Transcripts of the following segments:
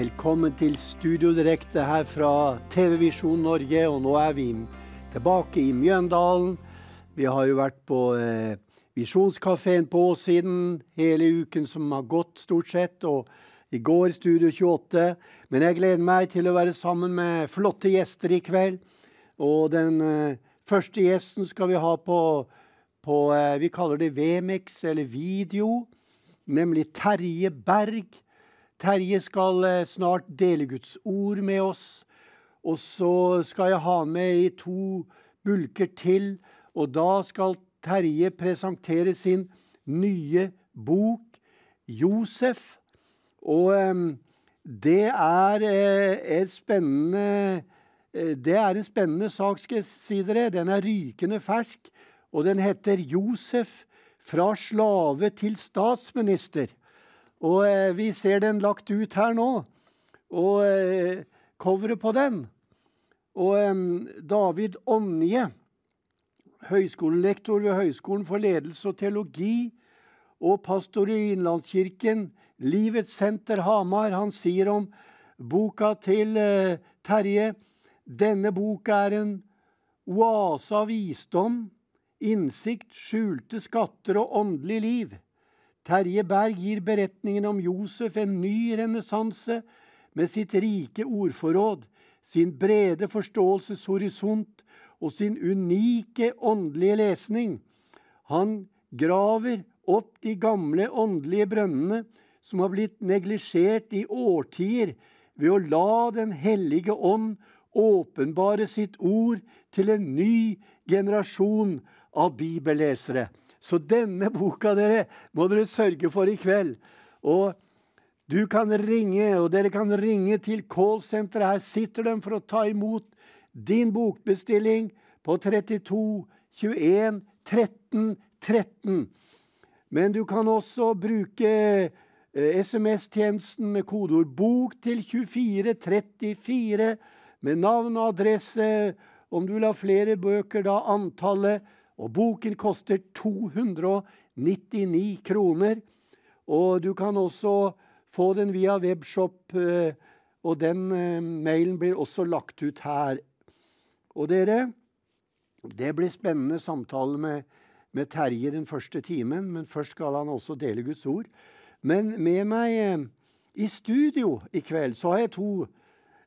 Velkommen til Studio Direkte her fra TV Visjon Norge, og nå er vi tilbake i Mjøndalen. Vi har jo vært på eh, Visjonskafeen på Åssiden hele uken som har gått, stort sett. Og i går Studio 28. Men jeg gleder meg til å være sammen med flotte gjester i kveld. Og den eh, første gjesten skal vi ha på, på eh, Vi kaller det Vemix, eller video. Nemlig Terje Berg. Terje skal eh, snart dele Guds ord med oss. Og så skal jeg ha med i to bulker til. Og da skal Terje presentere sin nye bok, 'Josef'. Og det er eh, et spennende Det er en spennende sak, skal jeg si dere. Den er rykende fersk. Og den heter 'Josef fra slave til statsminister'. Og eh, vi ser den lagt ut her nå. Og eh, coveret på den. Og eh, David Ånje, høyskolelektor ved Høgskolen for ledelse og teologi, og pastor i Innlandskirken, Livets senter Hamar, han sier om boka til eh, Terje denne boka er en oase av visdom, innsikt, skjulte skatter og åndelig liv. Terje Berg gir beretningen om Josef en ny renessanse med sitt rike ordforråd, sin brede forståelseshorisont og sin unike åndelige lesning. Han graver opp de gamle åndelige brønnene som har blitt neglisjert i årtier, ved å la Den hellige ånd åpenbare sitt ord til en ny generasjon av bibellesere. Så denne boka dere, må dere sørge for i kveld. Og du kan ringe, og dere kan ringe til callsenteret. Her sitter de for å ta imot din bokbestilling på 32 21 13 13. Men du kan også bruke eh, SMS-tjenesten med kodeord 'bok' til 2434 med navn og adresse. Om du vil ha flere bøker, da antallet og boken koster 299 kroner. Og du kan også få den via webshop, eh, og den eh, mailen blir også lagt ut her. Og dere, det blir spennende samtale med, med Terje den første timen, men først skal han også dele Guds ord. Men med meg eh, i studio i kveld så har jeg to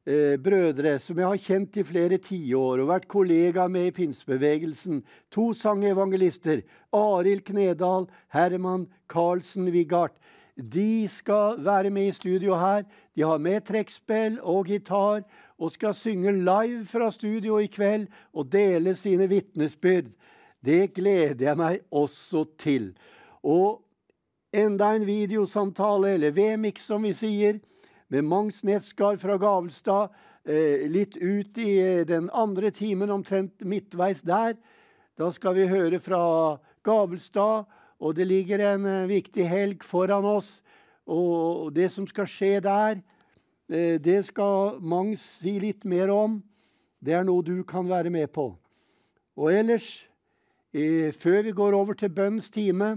eh, brødre som jeg har kjent i flere tiår og vært kollega med i pinsebevegelsen. To sangevangelister. Arild Knedal, Herman Karlsen Vigart. De skal være med i studio her. De har med trekkspill og gitar og skal synge live fra studio i kveld og dele sine vitnesbyrd. Det gleder jeg meg også til. Og enda en videosamtale, eller Vemix som vi sier, med Mangs Netsgard fra Gavelstad. Eh, litt ut i eh, den andre timen, omtrent midtveis der. Da skal vi høre fra Gavelstad, og det ligger en eh, viktig helg foran oss. Og det som skal skje der, det skal Mangs si litt mer om. Det er noe du kan være med på. Og ellers, før vi går over til bønns time,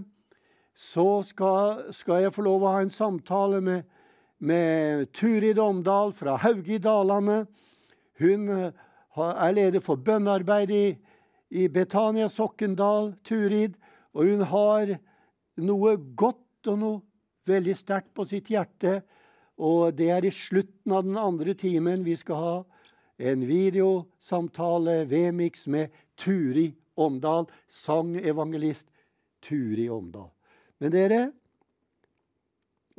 så skal, skal jeg få lov å ha en samtale med med Turid Omdal fra Hauge i Dalane. Hun eh, er leder for bønnearbeid i, i Betania Sokkendal, Turid. Og hun har noe godt og noe veldig sterkt på sitt hjerte. Og det er i slutten av den andre timen vi skal ha en videosamtale, VMix, med Turi Omdal, sangevangelist Turi Omdal. Men dere,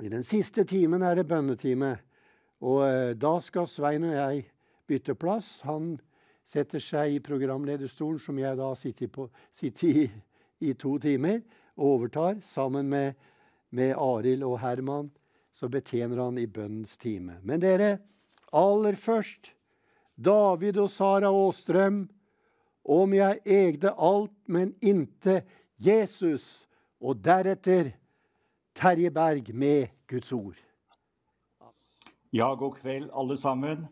i den siste timen er det bønnetime. Og eh, da skal Svein og jeg bytte plass. Han setter seg i programlederstolen, som jeg da sitter, på, sitter i, i, to timer, og overtar. Sammen med, med Arild og Herman så betjener han i bønnens time. Men dere, aller først David og Sara Åstrøm. Om jeg egde alt, men inte Jesus. Og deretter Terje Berg med Guds ord. Ja, god kveld, alle sammen.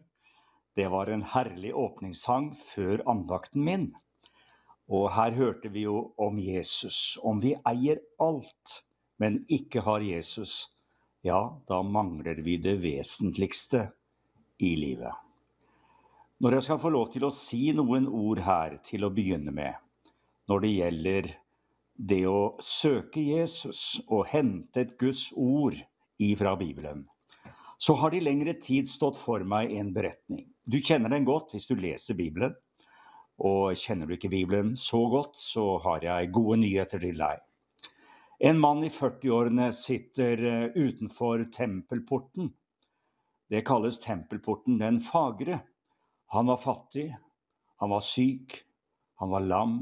Det var en herlig åpningssang før andakten min. Og her hørte vi jo om Jesus. Om vi eier alt, men ikke har Jesus, ja, da mangler vi det vesentligste i livet. Når jeg skal få lov til å si noen ord her til å begynne med, når det gjelder det å søke Jesus og hente et Guds ord ifra Bibelen, så har det i lengre tid stått for meg en beretning. Du kjenner den godt hvis du leser Bibelen. Og kjenner du ikke Bibelen så godt, så har jeg gode nyheter til deg. En mann i 40-årene sitter eh, utenfor tempelporten. Det kalles tempelporten den fagre. Han var fattig, han var syk, han var lam.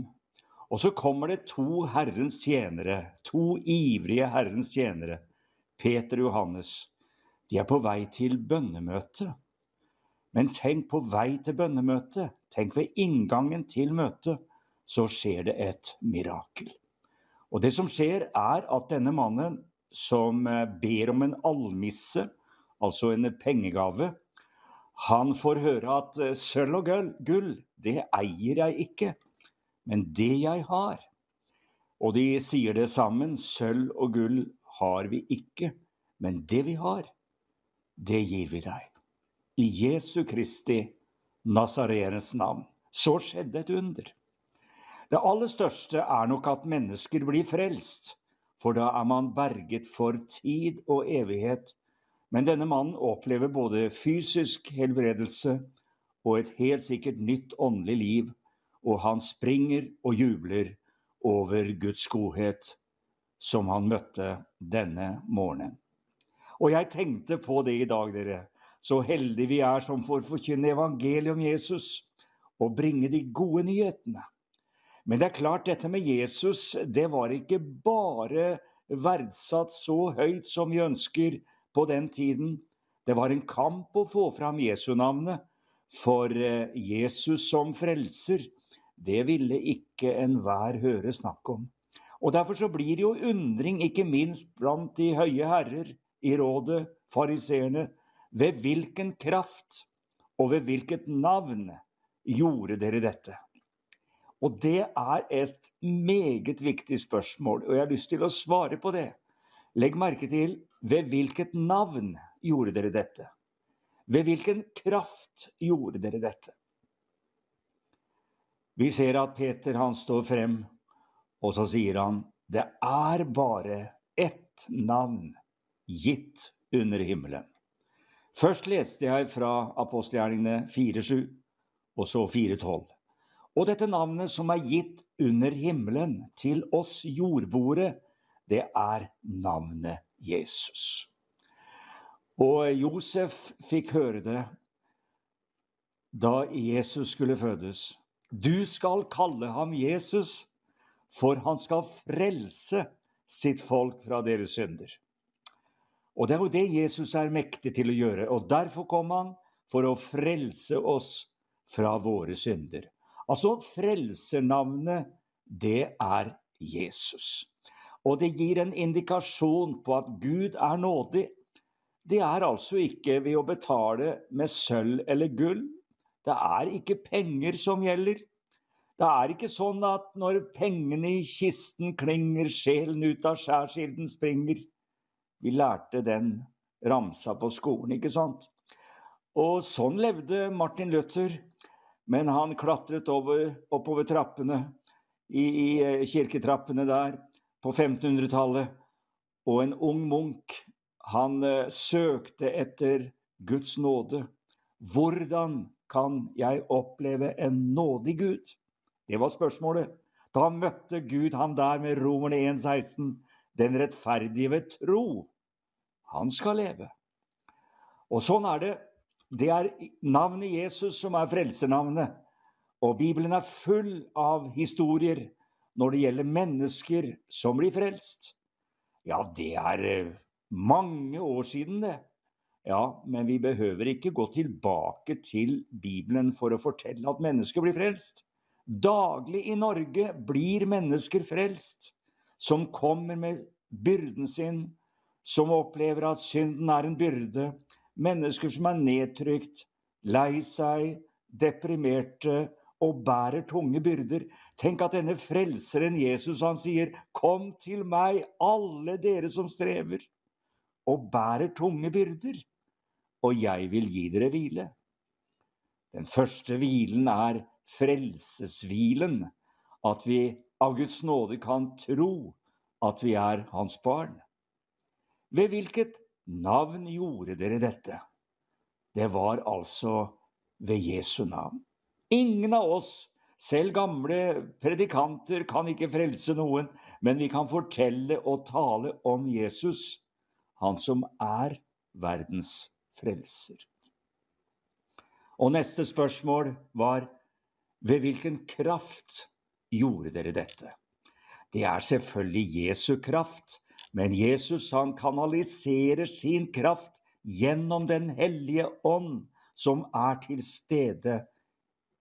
Og så kommer det to Herrens tjenere, to ivrige Herrens tjenere, Peter og Johannes. De er på vei til bønnemøte. Men tenk på vei til bønnemøtet, tenk ved inngangen til møtet, så skjer det et mirakel. Og det som skjer, er at denne mannen som eh, ber om en almisse, altså en pengegave, han får høre at eh, sølv og gull, det eier jeg ikke, men det jeg har. Og de sier det sammen, sølv og gull har vi ikke, men det vi har, det gir vi deg i Jesu Kristi Nasarenes navn. Så skjedde et under. Det aller største er nok at mennesker blir frelst, for da er man berget for tid og evighet. Men denne mannen opplever både fysisk helbredelse og et helt sikkert nytt åndelig liv, og han springer og jubler over Guds godhet som han møtte denne morgenen. Og jeg tenkte på det i dag, dere så heldige vi er som får forkynne evangeliet om Jesus og bringe de gode nyhetene. Men det er klart, dette med Jesus, det var ikke bare verdsatt så høyt som vi ønsker på den tiden. Det var en kamp å få fram Jesu-navnet, for eh, Jesus som frelser, det ville ikke enhver høre snakk om. Og Derfor så blir det jo undring, ikke minst blant de høye herrer i rådet, fariseerne, ved hvilken kraft og ved hvilket navn gjorde dere dette? Og det er et meget viktig spørsmål, og jeg har lyst til å svare på det. Legg merke til ved hvilket navn gjorde dere dette? Ved hvilken kraft gjorde dere dette? Vi ser at Peter han står frem, og så sier han det er bare ett navn gitt under himmelen. Først leste jeg fra apostelgjerningene 4.7 og så 4.12. Og dette navnet som er gitt under himmelen til oss jordboere, det er navnet Jesus. Og Josef fikk høre det da Jesus skulle fødes. Du skal kalle ham Jesus, for han skal frelse sitt folk fra deres synder. Og det er jo det Jesus er mektig til å gjøre, og derfor kom han for å frelse oss fra våre synder. Altså, frelsernavnet, det er Jesus. Og det gir en indikasjon på at Gud er nådig. Det er altså ikke ved å betale med sølv eller gull. Det er ikke penger som gjelder. Det er ikke sånn at når pengene i kisten klinger, sjelen ut av skjærsilden springer. Vi lærte den ramsa på skolen, ikke sant? Og sånn levde Martin Luther, men han klatret over, oppover trappene i, i eh, kirketrappene der på 1500-tallet, og en ung munk, han uh, søkte etter Guds nåde. Hvordan kan jeg oppleve en nådig Gud? Det var spørsmålet. Da møtte Gud ham der med Romerne 1,16, den rettferdige ved tro han skal leve. Og sånn er det. Det er navnet Jesus som er frelsernavnet. Og Bibelen er full av historier når det gjelder mennesker som blir frelst. Ja, det er eh, mange år siden, det. Ja, men vi behøver ikke gå tilbake til Bibelen for å fortelle at mennesker blir frelst. Daglig i Norge blir mennesker frelst, som kommer med byrden sin, som opplever at synden er en byrde, mennesker som er nedtrykt, lei seg, deprimerte og bærer tunge byrder. Tenk at denne frelseren Jesus, han sier, 'Kom til meg, alle dere som strever', og bærer tunge byrder, og jeg vil gi dere hvile. Den første hvilen er frelseshvilen, at vi av Guds nåde kan tro at vi er Hans barn. Ved hvilket navn gjorde dere dette? Det var altså ved Jesu navn. Ingen av oss, selv gamle predikanter, kan ikke frelse noen, men vi kan fortelle og tale om Jesus, han som er verdens frelser. Og neste spørsmål var ved hvilken kraft gjorde dere dette? Det er selvfølgelig Jesu kraft, men Jesus han kanaliserer sin kraft gjennom Den hellige ånd, som er til stede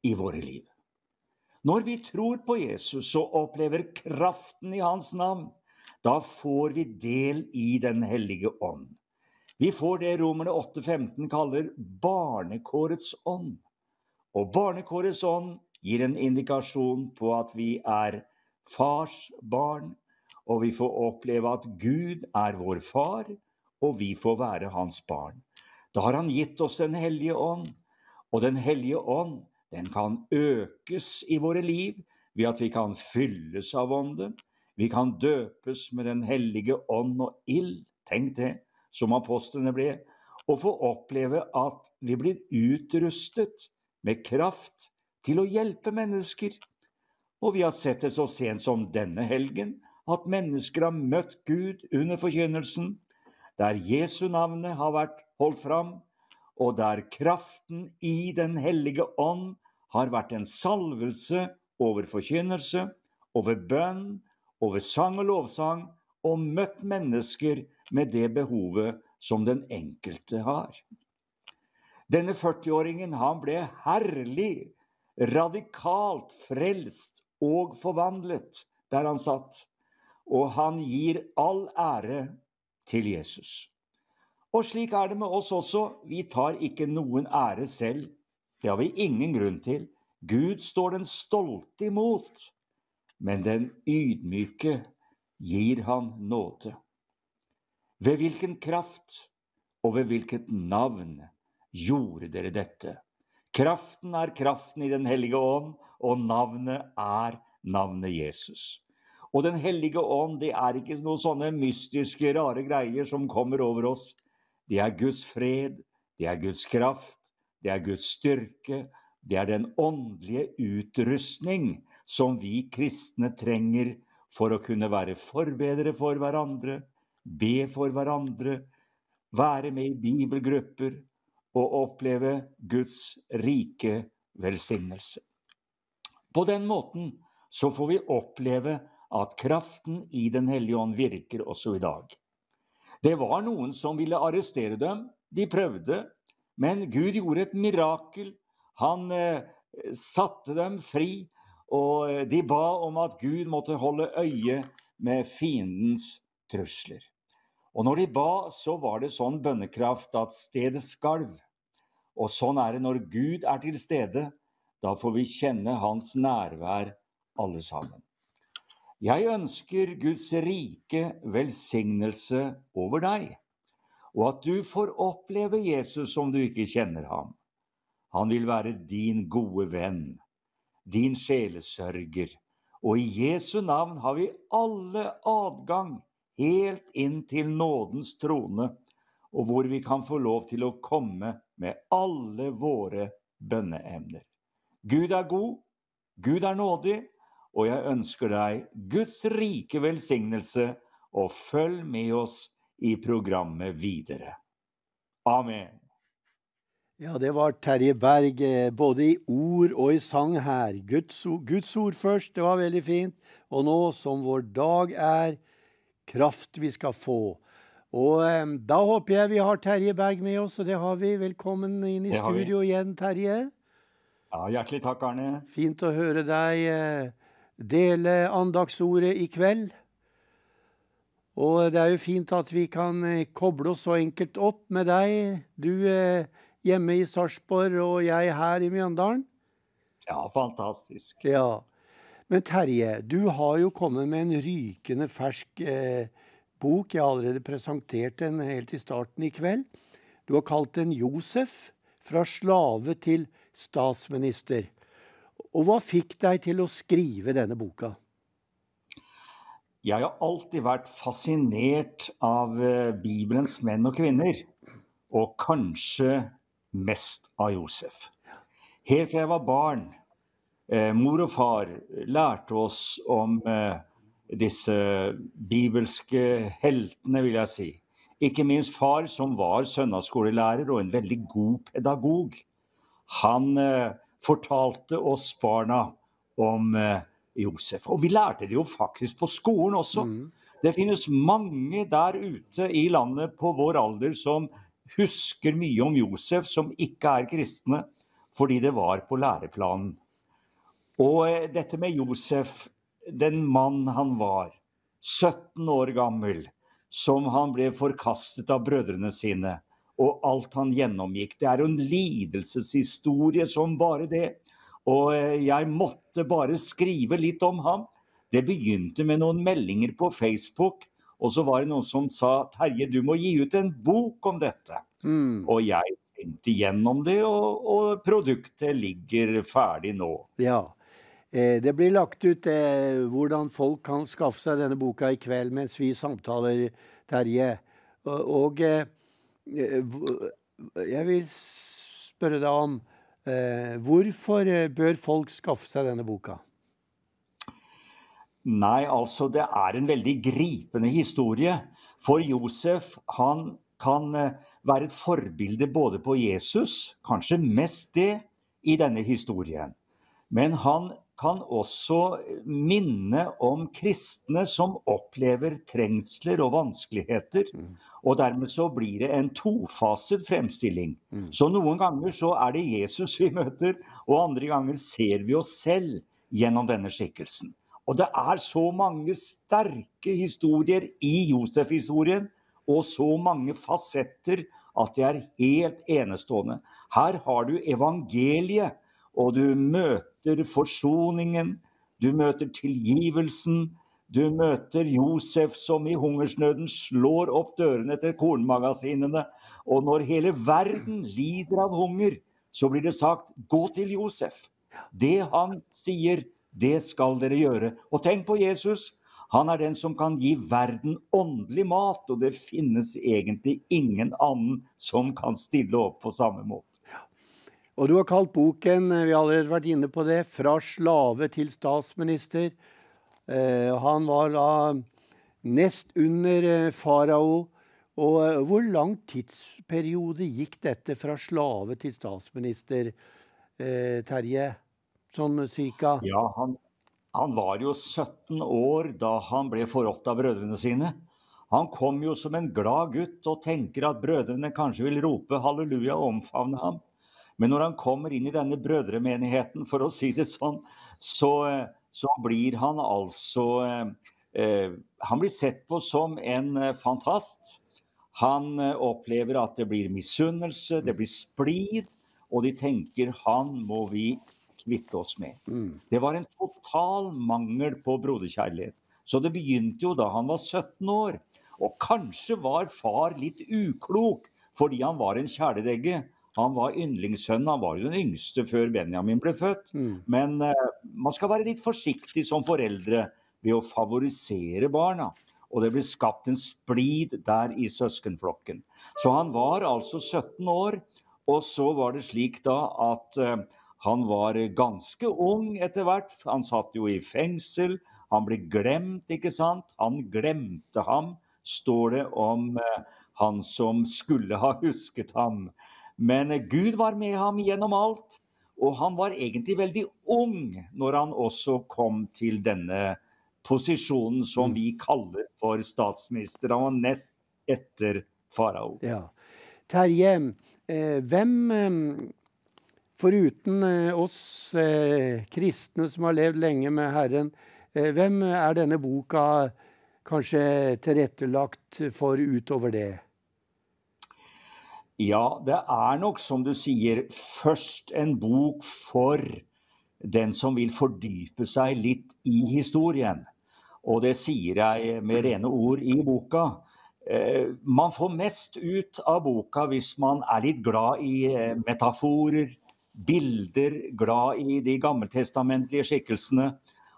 i våre liv. Når vi tror på Jesus og opplever kraften i hans navn, da får vi del i Den hellige ånd. Vi får det romerne 8,15 kaller barnekårets ånd. Og barnekårets ånd gir en indikasjon på at vi er fars barn, og vi får oppleve at Gud er vår far, og vi får være hans barn. Da har han gitt oss Den hellige ånd, og Den hellige ånd den kan økes i våre liv ved at vi kan fylles av ånden. Vi kan døpes med Den hellige ånd og ild, tenk det, som apostlene ble, og få oppleve at vi blir utrustet med kraft til å hjelpe mennesker. Og vi har sett det så sent som denne helgen, at mennesker har møtt Gud under forkynnelsen, der Jesu navnet har vært holdt fram, og der kraften i Den hellige ånd har vært en salvelse over forkynnelse, over bønn, over sang og lovsang, og møtt mennesker med det behovet som den enkelte har. Denne 40-åringen han ble herlig, radikalt frelst og forvandlet der han satt, og han gir all ære til Jesus. Og slik er det med oss også, vi tar ikke noen ære selv, det har vi ingen grunn til. Gud står den stolte imot, men den ydmyke gir han nåde. Ved hvilken kraft og ved hvilket navn gjorde dere dette? Kraften er kraften i Den hellige ånd, og navnet er navnet Jesus. Og Den hellige ånd, det er ikke noen sånne mystiske, rare greier som kommer over oss. Det er Guds fred, det er Guds kraft, det er Guds styrke, det er den åndelige utrustning som vi kristne trenger for å kunne være forbedre for hverandre, be for hverandre, være med i bibelgrupper og oppleve Guds rike velsignelse. På den måten så får vi oppleve at kraften i Den hellige ånd virker også i dag. Det var noen som ville arrestere dem. De prøvde, men Gud gjorde et mirakel. Han eh, satte dem fri, og eh, de ba om at Gud måtte holde øye med fiendens trusler. Og når de ba, så var det sånn bønnekraft at stedet skalv. Og sånn er det når Gud er til stede. Da får vi kjenne hans nærvær alle sammen. Jeg ønsker Guds rike velsignelse over deg, og at du får oppleve Jesus som du ikke kjenner ham. Han vil være din gode venn, din sjelesørger, og i Jesu navn har vi alle adgang helt inn til nådens trone, og hvor vi kan få lov til å komme med alle våre bønneemner. Gud er god, Gud er nådig, og jeg ønsker deg Guds rike velsignelse, og følg med oss i programmet videre. Amen. Ja, det var Terje Berg, eh, både i ord og i sang her. Guds, Guds ord først, det var veldig fint. Og nå, som vår dag er, kraft vi skal få. Og eh, da håper jeg vi har Terje Berg med oss, og det har vi. Velkommen inn i studio igjen, Terje. Ja, Hjertelig takk, Arne. Fint å høre deg. Eh, dele andagsordet i kveld. Og det er jo fint at vi kan eh, koble oss så enkelt opp med deg, du eh, hjemme i Sarpsborg og jeg her i Mjøndalen. Ja, fantastisk. Ja. Men Terje, du har jo kommet med en rykende fersk eh, bok. Jeg har allerede presentert den helt i starten i kveld. Du har kalt den 'Josef fra slave til statsminister'. Og hva fikk deg til å skrive denne boka? Jeg har alltid vært fascinert av eh, Bibelens menn og kvinner. Og kanskje mest av Josef. Helt fra jeg var barn, eh, mor og far lærte oss om eh, disse bibelske heltene, vil jeg si. Ikke minst far, som var søndagsskolelærer og en veldig god pedagog. Han eh, fortalte oss barna om Josef. Og vi lærte det jo faktisk på skolen også. Mm. Det finnes mange der ute i landet på vår alder som husker mye om Josef, som ikke er kristne, fordi det var på læreplanen. Og eh, dette med Josef, den mann han var, 17 år gammel, som han ble forkastet av brødrene sine, og alt han gjennomgikk. Det er jo en lidelseshistorie som bare det. Og eh, jeg måtte bare skrive litt om ham. Det begynte med noen meldinger på Facebook, og så var det noen som sa Terje, du må gi ut en bok om dette. Mm. Og jeg tenkte gjennom det, og, og, produktet ligger ferdig nå. Ja. Eh, det blir lagt ut eh, hvordan folk kan skaffe seg denne boka i kveld mens vi samtaler, Terje. Og, og eh, jeg vil spørre deg om Eh, hvorfor eh, bør folk skaffe seg denne boka? Nei, altså det er en veldig gripende historie. For Josef han kan eh, være et forbilde både på Jesus, kanskje mest det, i denne historien. Men han kan også minne om kristne som opplever trengsler og vanskeligheter. Mm. Og dermed så blir det en tofaset fremstilling. Mm. Så noen ganger så er det Jesus vi møter, og andre ganger ser vi oss selv gjennom denne skikkelsen. Og det er så mange sterke historier i Josef-historien, og så mange fasetter at det er helt enestående. Her har du evangeliet, og du møter forsoningen, du møter tilgivelsen, du møter Josef som i hungersnøden slår opp dørene til kornmagasinene. Og når hele verden lider av hunger, så blir det sagt 'gå til Josef'. Det han sier, det skal dere gjøre. Og tenk på Jesus. Han er den som kan gi verden åndelig mat, og det finnes egentlig ingen annen som kan stille opp på samme måte. Og du har kalt boken, vi har allerede vært inne på det, 'Fra slave til statsminister'. Eh, han var da nest under eh, farao. Og eh, hvor lang tidsperiode gikk dette fra slave til statsminister, Terje? Sånn cirka? Ja, han, han var jo 17 år da han ble forrådt av brødrene sine. Han kom jo som en glad gutt og tenker at brødrene kanskje vil rope halleluja og omfavne ham. Men når han kommer inn i denne brødremenigheten, for å si det sånn, så, så blir han altså eh, eh, Han blir sett på som en eh, fantast. Han opplever at det blir misunnelse, det blir splid, og de tenker han må vi kvitte oss med. Mm. Det var en total mangel på broderkjærlighet. Så det begynte jo da han var 17 år. Og kanskje var far litt uklok fordi han var en kjæledegge. Han var yndlingssønnen, han var jo den yngste før Benjamin ble født. Mm. Men uh, man skal være litt forsiktig som foreldre ved å favorisere barna. Og det ble skapt en splid der i søskenflokken. Så han var altså 17 år, og så var det slik da at uh, han var ganske ung etter hvert. Han satt jo i fengsel. Han ble glemt, ikke sant? Han glemte ham, står det om uh, han som skulle ha husket ham. Men Gud var med ham gjennom alt. Og han var egentlig veldig ung når han også kom til denne posisjonen som mm. vi kaller for statsminister. Han var nest etter farao. Ja. Terje, eh, hvem eh, foruten eh, oss eh, kristne som har levd lenge med Herren, eh, hvem er denne boka kanskje tilrettelagt for utover det? Ja, det er nok, som du sier, først en bok for den som vil fordype seg litt i historien. Og det sier jeg med rene ord i boka. Man får mest ut av boka hvis man er litt glad i metaforer, bilder, glad i de gammeltestamentlige skikkelsene.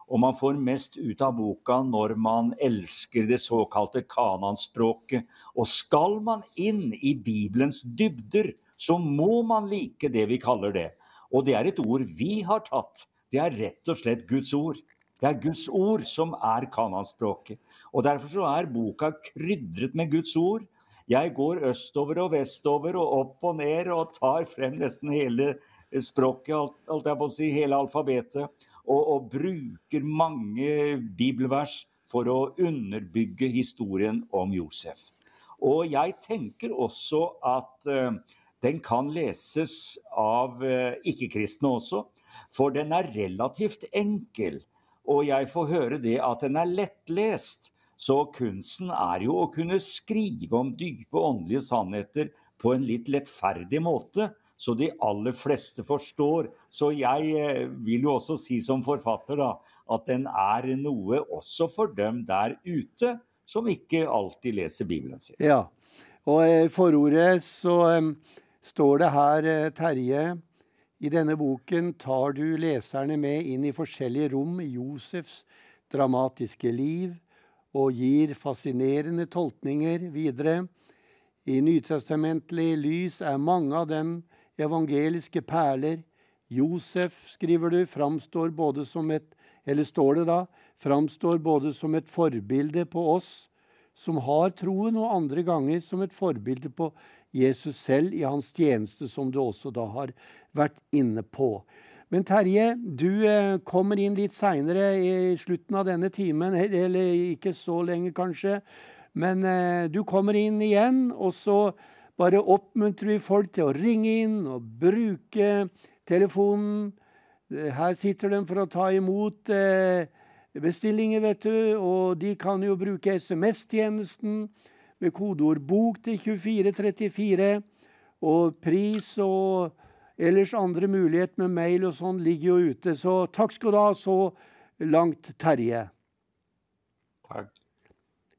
Og man får mest ut av boka når man elsker det såkalte kananspråket. Og skal man inn i Bibelens dybder, så må man like det vi kaller det. Og det er et ord vi har tatt. Det er rett og slett Guds ord. Det er Guds ord som er kananspråket. Og derfor så er boka krydret med Guds ord. Jeg går østover og vestover og opp og ned og tar frem nesten hele språket, alt jeg på å si, hele alfabetet og, og bruker mange bibelvers for å underbygge historien om Josef. Og jeg tenker også at uh, den kan leses av uh, ikke-kristne også, for den er relativt enkel. Og jeg får høre det at den er lettlest. Så kunsten er jo å kunne skrive om dype åndelige sannheter på en litt lettferdig måte, så de aller fleste forstår. Så jeg eh, vil jo også si som forfatter da, at den er noe også for dem der ute som ikke alltid leser Bibelen sin. Ja, og i forordet så um, står det her, Terje, i denne boken tar du leserne med inn i forskjellige rom i Josefs dramatiske liv og gir fascinerende tolkninger videre. I nytestamentlig lys er mange av dem evangeliske perler. Josef, skriver du, framstår både som et eller står det da, framstår både som et forbilde på oss som har troen, og andre ganger som et forbilde på Jesus selv i hans tjeneste, som du også da har vært inne på. Men Terje, du eh, kommer inn litt seinere i slutten av denne timen, eller ikke så lenge kanskje. Men eh, du kommer inn igjen, og så bare oppmuntrer vi folk til å ringe inn og bruke telefonen. Eh, her sitter de for å ta imot eh, bestillinger, vet du, og de kan jo bruke SMS-tjenesten med kodeord 'bok' til 2434. Og pris og ellers andre muligheter med mail og sånn ligger jo ute. Så takk skal du ha så langt, Terje. Takk.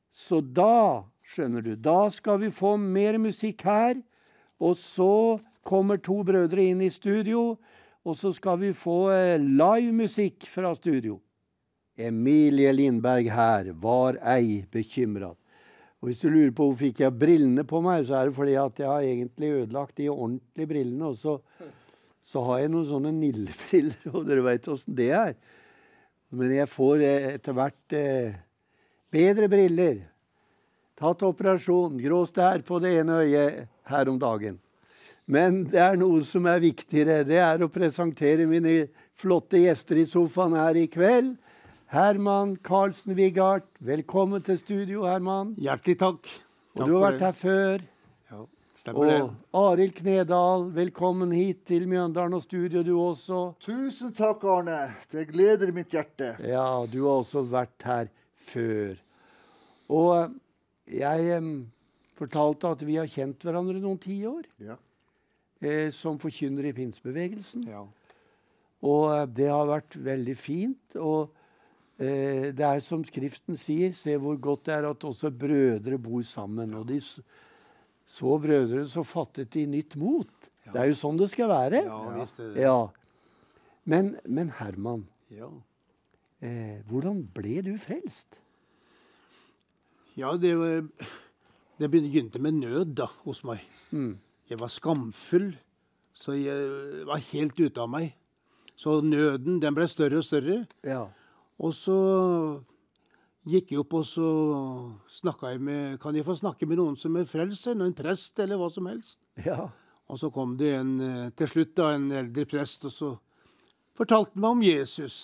Så da Skjønner du. Da skal vi få mer musikk her. Og så kommer to brødre inn i studio, og så skal vi få live musikk fra studio. Emilie Lindberg her var ei bekymra. Og hvis du lurer på hvorfor fikk jeg brillene på meg, så er det fordi at jeg har egentlig ødelagt de ordentlige brillene. Og så, så har jeg noen sånne Nille-briller, og dere veit åssen det er. Men jeg får eh, etter hvert eh, bedre briller tatt operasjon, grå stær på det ene øyet her om dagen. Men det er noe som er viktigere. Det er å presentere mine flotte gjester i sofaen her i kveld. Herman Karlsen Wigard, velkommen til studio, Herman. Hjertelig takk. Og du har vært her før. Ja, stemmer det. Og Arild Knedal, velkommen hit til Mjøndalen og studio, du også. Tusen takk, Arne. Det gleder mitt hjerte. Ja, du har også vært her før. Og jeg um, fortalte at vi har kjent hverandre noen tiår ja. eh, som forkynner i pinsebevegelsen. Ja. Og eh, det har vært veldig fint. Og eh, det er som Skriften sier, se hvor godt det er at også brødre bor sammen. Og de så brødre, så fattet de nytt mot. Ja. Det er jo sånn det skal være. Ja, visst det. Ja. Men, men Herman, Ja. eh, hvordan ble du frelst? Ja, det, var, det begynte med nød da, hos meg. Mm. Jeg var skamfull, så jeg var helt ute av meg. Så nøden den ble større og større. Ja. Og så gikk jeg opp og så snakka jeg med Kan jeg få snakke med noen som er frelst, en prest eller hva som helst? ja. Og så kom det en, til slutt da, en eldre prest, og så fortalte han meg om Jesus,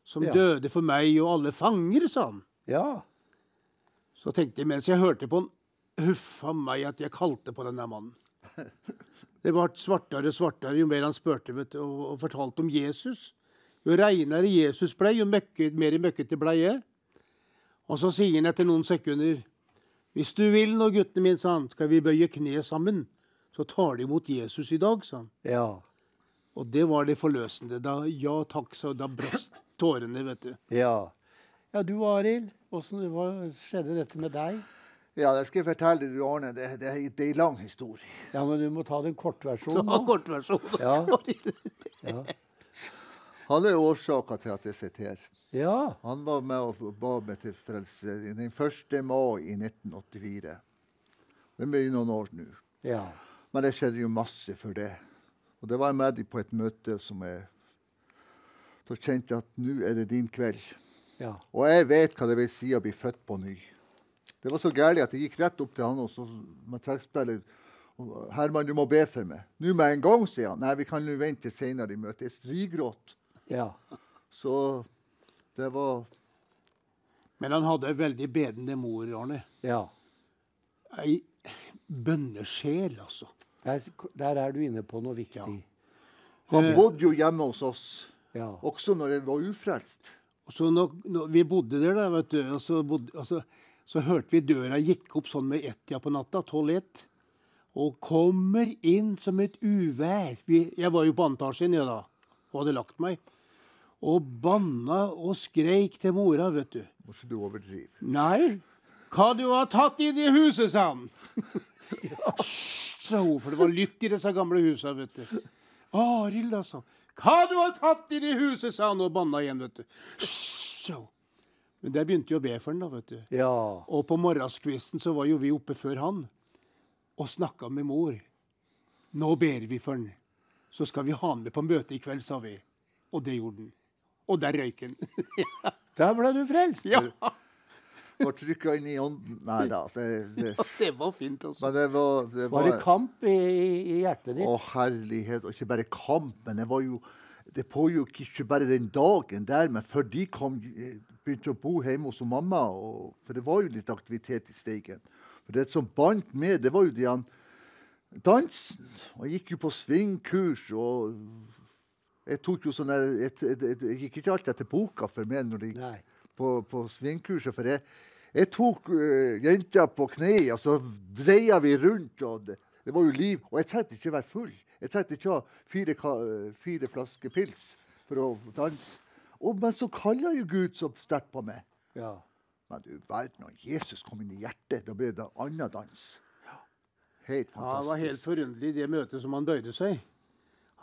som Ja. døde for meg og alle fanger, sa han. Ja. Så tenkte jeg mens jeg hørte på han, huffa meg at jeg kalte på den der mannen. Det ble svartere og svartere jo mer han spurte vet og, og fortalte om Jesus. Jo reinere Jesus ble, jo møkket, mer møkkete ble jeg. Og så sier han etter noen sekunder Hvis du vil nå, guttene mine, sa han, skal vi bøye kne sammen. Så tar de imot Jesus i dag, sa han. Ja. Og det var det forløsende. Da, ja takk, så da brast tårene, vet du. Ja. Ja, du Arild. Hva skjedde dette med deg? Ja, det skal jeg fortelle deg, Arne. Det, det, det er en lang historie. Ja, men du må ta den kortversjonen Ta kortversjonen. Ja. ja. Han er årsaka til at jeg sitter her. ja. Han var med og ba meg til frelse den 1. mai i 1984. Det blir noen år nå. Ja. Men det skjedde jo masse for det. Og det var jeg med på et møte som jeg Så kjente jeg at nå er det din kveld. Ja. Og jeg vet hva det vil si å bli født på ny. Det var så gærlig at jeg gikk rett opp til han og så med trekkspiller. og, 'Herman, du må be for meg.' 'Nå med en gang', sier han. 'Nei, vi kan jo vente til senere i møtet.' Jeg strigråt. ja. Så det var Men han hadde en veldig bedende mor, Arne. ja. Ei bønnesjel, altså. Der, der er du inne på noe viktig. Han bodde jo hjemme hos oss, Ja. også når jeg var ufrelst. Så når, når vi bodde der, da, vet du, og så, bodde, og så hørte vi døra gikk opp sånn med ett ja på natta, tolv-ett. Og kommer inn som et uvær. Vi, jeg var jo på antasjen ja, da, og hadde lagt meg. Og banna og skreik til mora, vet du. Må ikke du overdrive. Nei, hva du har tatt inn i huset, sa han. Hysj, sa hun, for det var lytt i disse gamle husa, vet du. Arild, altså. Hva du har tatt i huset, sa han og banna igjen, vet du. Så. Men der begynte jo å be for han, da, vet du. ja. Og på morgenskvisten så var jo vi oppe før han og snakka med mor. Nå ber vi for han. Så skal vi ha han med på møte i kveld, sa vi. Og det gjorde han. Og der røyk han. Der ble du frelst. ja, Var trykka inn i ånden Nei da. Det, det, det var fint, altså. det var, det Var det kamp i, i hjertet ditt? Å, herlighet. Og ikke bare kamp, men det var jo Det pågikk ikke bare den dagen der, men før de kom, begynte å bo hjemme hos mamma. Og, for det var jo litt aktivitet i Steigen. For det som bandt med, det var jo de dansen. Og jeg gikk jo på svingkurs og jeg tok jo sånn jeg, jeg, jeg, gikk ikke alltid etter boka for meg når jeg Nei. På, på svingkurset, for jeg, jeg tok uh, jenta på kne, og så dreia vi rundt. og det, det var jo liv. Og jeg trengte ikke å være full. Jeg trengte ikke å ha fire, eh, fire flasker pils for å danse. Og, men så kalla jo Gud så sterkt på meg. Ja. Men du verden, når Jesus kom inn i hjertet, da ble det annen dans. Helt Ja, det var helt fantastisk. forunderlig det møtet som han bøyde seg.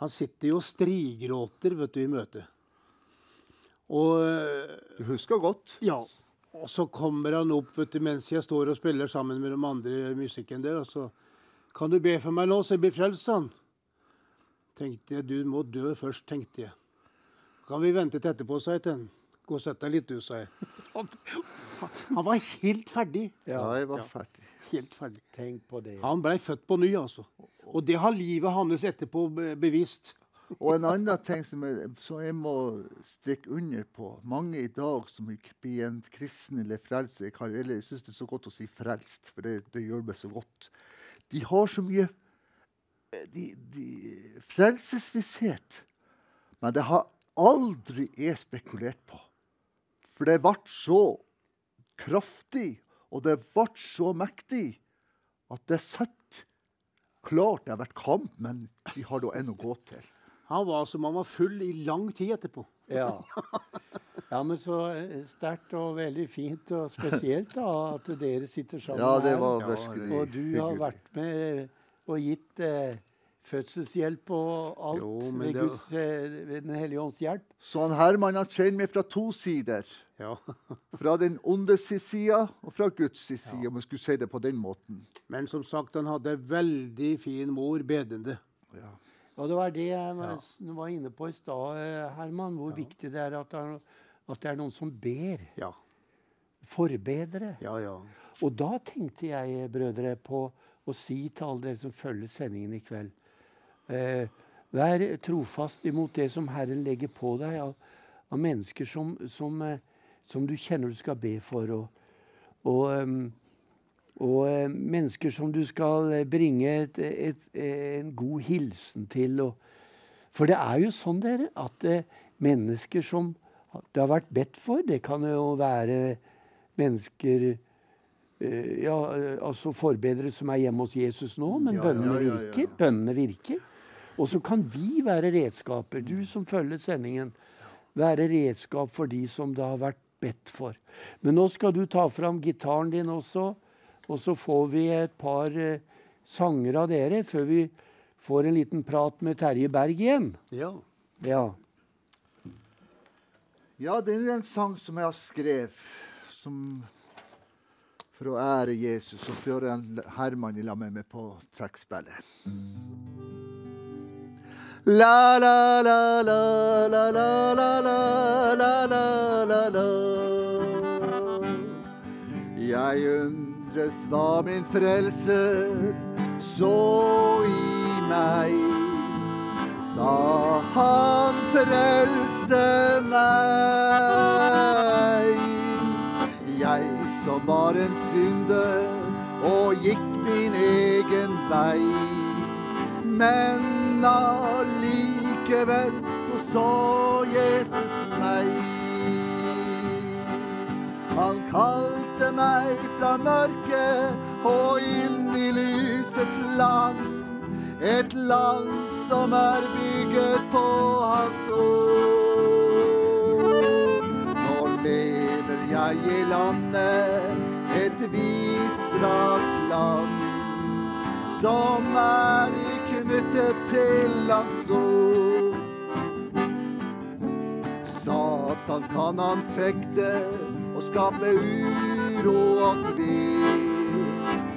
Han sitter jo og strigråter vet du, i møtet. Og eh, Du husker godt? ja, og så kommer han opp vet du, mens jeg står og spiller sammen med de andre musikken der. Og så kan du be for meg nå, så jeg blir frelst, sa han. Tenkte jeg, du må dø først, tenkte jeg. Kan vi vente til etterpå, sa jeg til han. Gå og sett deg litt, du, sa jeg. Han, var helt ferdig. Ja, jeg var ferdig. Helt ferdig. Tenk på det. Han blei født på ny, altså. Og det har livet hans etterpå be- bevist. Og en annen ting som jeg, som jeg må strikke under på Mange i dag som blir en kristen eller frelst Jeg, eller jeg syns det er så godt å si 'frelst', for det, det gjør meg så godt. De har så mye eh, de, de, frelsesvisshet. Men det har aldri jeg spekulert på. For det ble så kraftig, og det ble så mektig, at det sitter klart det har vært kamp, men de har da en å gå til. Han var som han var full i lang tid etterpå. Ja. ja, men så eh, sterkt og veldig fint, og spesielt da at dere sitter sammen Ja, det var her. virkelig Og du har vært med og gitt eh, fødselshjelp og alt Jo, ved, Guds, eh, ved Den hellige ånds hjelp. Så han Herman han kjent meg fra to sider. Ja. Fra den onde sin side og fra Guds side, om jeg skulle si det på den måten. Men som sagt, han hadde veldig fin mor, bedende. Og det var det jeg var, var inne på i stad, eh, Herman. Hvor viktig det er at det er, at det er noen som ber. Ja, Forbedre. ja, ja. Og da tenkte jeg, brødre, på å si til alle dere som følger sendingen i kveld eh, Vær trofast imot det som Herren legger på deg av, av mennesker som, som, eh, som du kjenner du skal be for. Og, og, em, og eh, mennesker som du skal eh, bringe et, et, en god hilsen til. For det er jo sånn, dere, at eh, mennesker som det har vært bedt for, det kan jo være mennesker ja, altså forbedere som er hjemme hos Jesus nå, men bønnene ja, ja, ja. virker. Bønnene virker. Og så kan vi være redskaper, du som følger sendingen, være redskap for de som det har vært bedt for. Men nå skal du ta fram gitaren din også, og så får vi et par eh, sanger av dere før vi får en liten prat med Terje Berg igjen. Ja. Ja. Ja, det er en sang som jeg har skrevet som, for å ære Jesus, og en Herman i lag med på trekkspillet. La, la, la, la, la, la, la, la, la, la, la, la. Jeg undres hva min frelser så i meg da han frelste meg. Jeg som var en synder og gikk min egen vei. Men allikevel så så Jesus meg. Han kalte meg fra mørket og inn i lysets land. Et land som er bygget på hans ord. Nå lever jeg i landet, et vidstrakt land. Som er knyttet til hans ord. Satan kan han fekte og skape uro og tvil.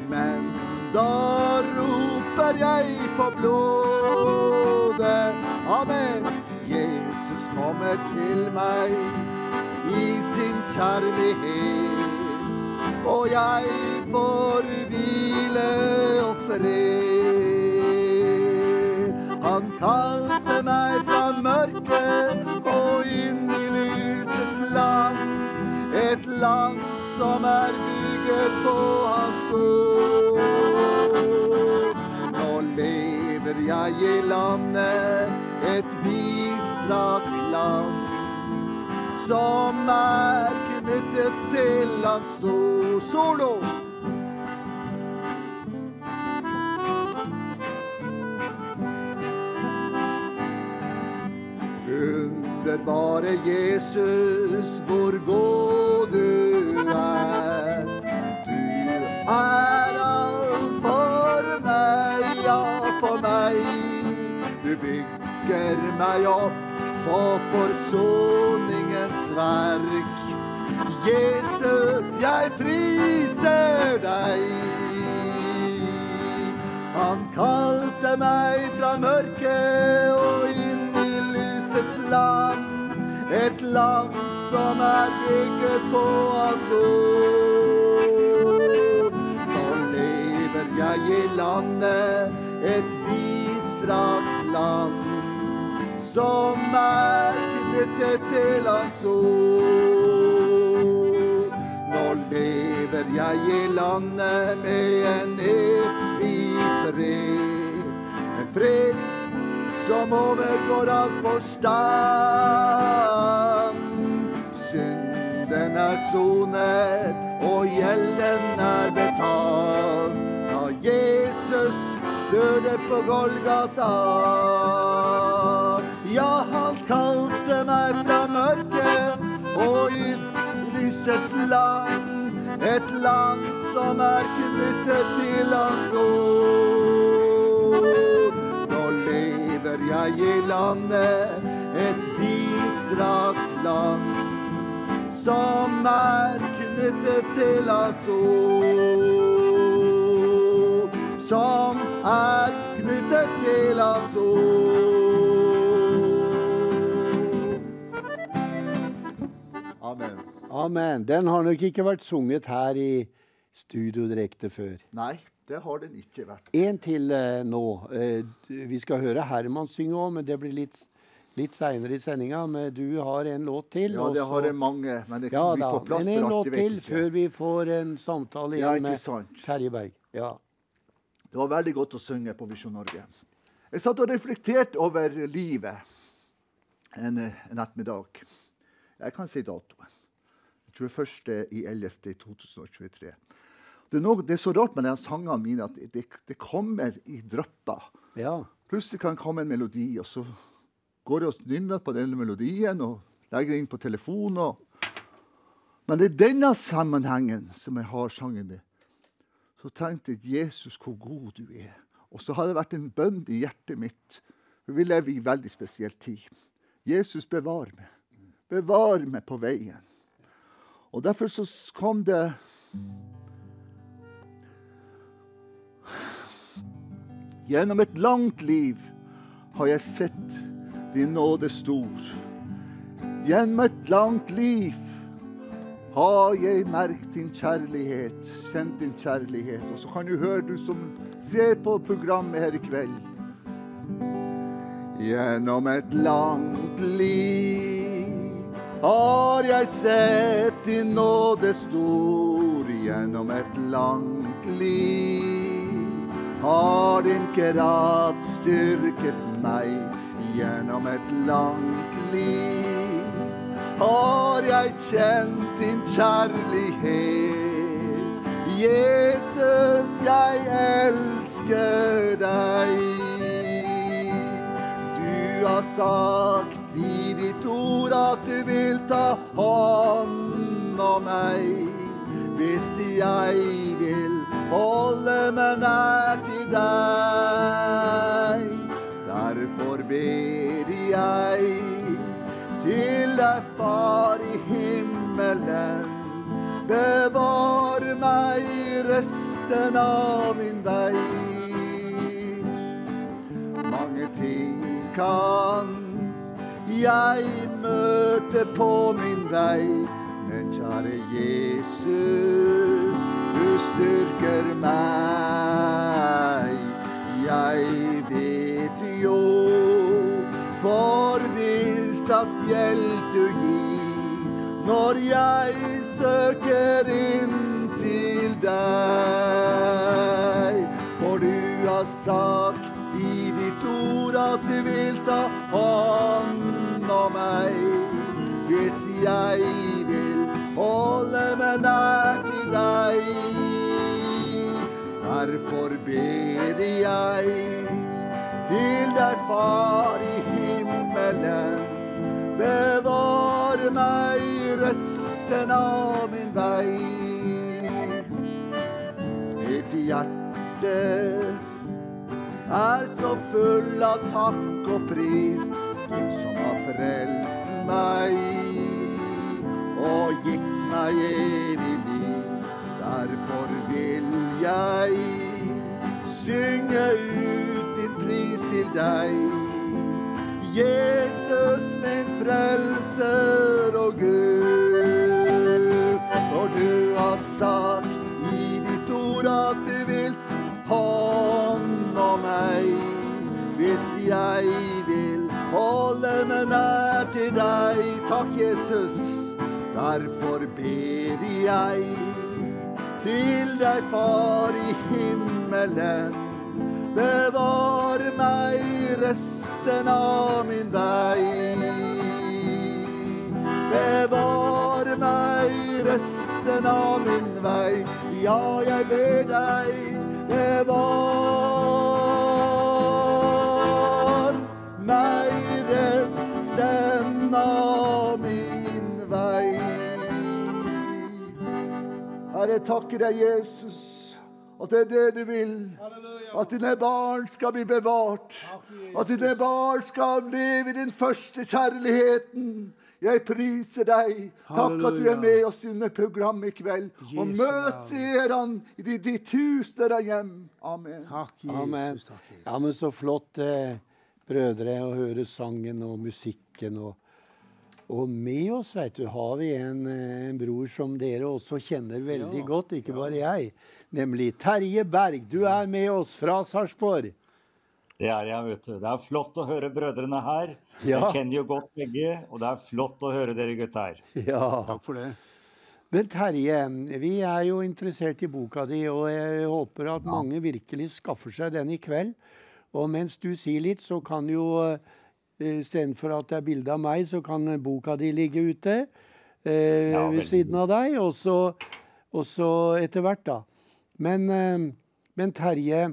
Men da roper jeg på blodet. Amen. Jesus kommer til meg i sin kjærlighet. Og jeg får hvile og fred. Han kalte meg fra mørket og inn i lysets land. Et land som er bygget på hans ord. Nå lever jeg i landet, et vidstrakt land. Som er knyttet til hans ord. Solo! Underbare Jesus, hvor god bygger meg opp på forsoningens verk. Jesus, jeg priser deg. Han kalte meg fra mørket og inn i lysets land. Et land som er bygget på hans ord. Nå lever jeg i landet, et vidstrakt land. Som er knyttet til hans ord. Nå lever jeg i landet med en evig fred. En fred som overgår all forstand. Synden er sonet, og gjelden er betalt. Da Jesus døde på Golgata. Ja, han kalte meg fra mørket og i lysets land. Et land som er knyttet til hans ord. Nå jeg i landet, et vidstrakt land. Som er knyttet til hans ord. Som er knyttet til hans ord. Amen. Amen. Den har nok ikke vært sunget her i studio direkte før. Nei, det har den ikke vært. En til eh, nå. Eh, vi skal høre Herman synge òg, men det blir litt, litt seinere i sendinga. Men du har en låt til. Ja, det har jeg mange, men det, Ja vi får plass men en for låt En låt til før vi får en samtale igjen ja, med sant. Terje Berg. Ja. Det var veldig godt å synge på Visjon Norge. Jeg satt og reflekterte over livet en, en ettermiddag. Jeg kan si datoen. Jeg tror først i 11. i 2023. Det er, noe, det er så rart med de sangene mine at det, det kommer i drypper. ja. Plutselig kan det komme en melodi, og så går jeg og nynner på den melodien og legger det inn på telefonen. Men i denne sammenhengen som jeg har sangen med, så tenkte jeg Jesus, hvor god du er. Og så har det vært en bønn i hjertet mitt. For vi lever i en veldig spesiell tid. Jesus, bevar meg. Bevar meg på veien. Og derfor så kom det Gjennom et langt liv har jeg sett din nåde stor. Gjennom et langt liv har jeg merket din kjærlighet, kjent din kjærlighet. Og så kan du høre, du som ser på programmet her i kveld. Gjennom et langt liv har jeg sett din nåde stor. Gjennom et langt liv har din kraft styrket meg. Gjennom et langt liv har jeg kjent din kjærlighet. Jesus, jeg elsker deg. Du har sagt i ditt ord at du vil ta hånd om meg. Hvis jeg vil holde meg nær til deg. Derfor ber jeg til deg, Far i himmelen. Bevare meg resten av min vei. Mange ting kan jeg møte på min vei, men kjære Jesus, styrker meg. Jeg vet jo for visst at hjelp du gir når jeg søker inn til deg. For du har sagt i ditt ord at du vil ta hånd om meg. Hvis jeg vil holde meg nær til deg. Derfor ber jeg til deg, Far i himmelen. bevare meg resten av min vei. Mitt hjerte er så full av takk og pris, du som har frelst meg og gitt meg evig liv. Derfor vil jeg synge ut din pris til deg. Jesus, min frelser og Gud. For du har sagt i ditt ord at du vil hånd om meg. Hvis jeg vil holde meg nær til deg. Takk, Jesus. Derfor ber jeg til deg, Far i himmelen. Bevar meg resten av min vei. Bevar meg resten av min vei. Ja, jeg ber deg, bevar meg resten Herre, jeg takker deg, Jesus, at det er det du vil. At dine barn skal bli bevart. At dine barn skal leve i den første kjærligheten. Jeg priser deg. Takk at du er med oss under programmet i kveld. Og møt seerne i ditt hus der er hjem. Amen. Takk, Jesus. Takk, Jesus. Ja, men så flott, eh, brødre, å høre sangen og musikken. Og, og med oss vet du, har vi en, eh, en bror som dere også kjenner veldig godt, ikke bare jeg. Nemlig Terje Berg. Du er med oss fra Sarpsborg. Det er jeg, vet du. Det er flott å høre brødrene her. Ja. Jeg kjenner jo godt begge, og det er flott å høre dere gutter. Ja. Takk for det. Men Terje, vi er jo interessert i boka di, og jeg håper at mange virkelig skaffer seg den i kveld. Og mens du sier litt, så kan jo eh, Istedenfor at det er bilde av meg, så kan boka di ligge ute eh, Ja, ved siden av deg. Og så, og så etter hvert, da. Men, eh, men Terje,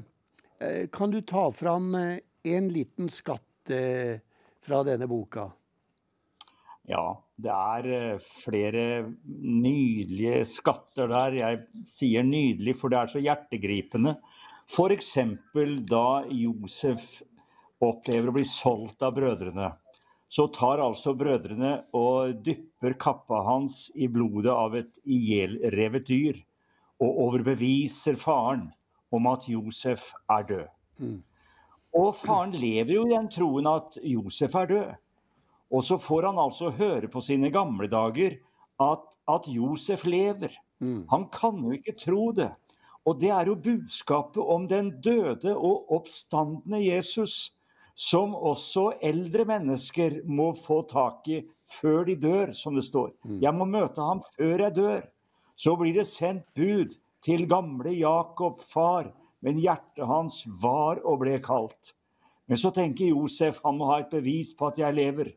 eh, kan du ta fram eh, en liten skatt eh, fra denne boka? Ja, det er eh, flere nydelige skatter der. Jeg sier nydelig, for det er så hjertegripende. F.eks. da Josef opplever å bli solgt av brødrene. Så tar altså brødrene og dypper kappa hans i blodet av et ihjelrevet dyr, og overbeviser faren om at Josef er død. Mm. Og faren lever jo i den troen at Josef er død. Og så får han altså høre på sine gamle dager at, at Josef lever. Mm. Han kan jo ikke tro det. Og det er jo budskapet om den døde og oppstandende Jesus, som også eldre mennesker må få tak i før de dør, som det står. Mm. Jeg må møte ham før jeg dør. Så blir det sendt bud til gamle Jakob, far, men hjertet hans var og ble kaldt. Men så tenker Josef han må ha et bevis på at jeg lever.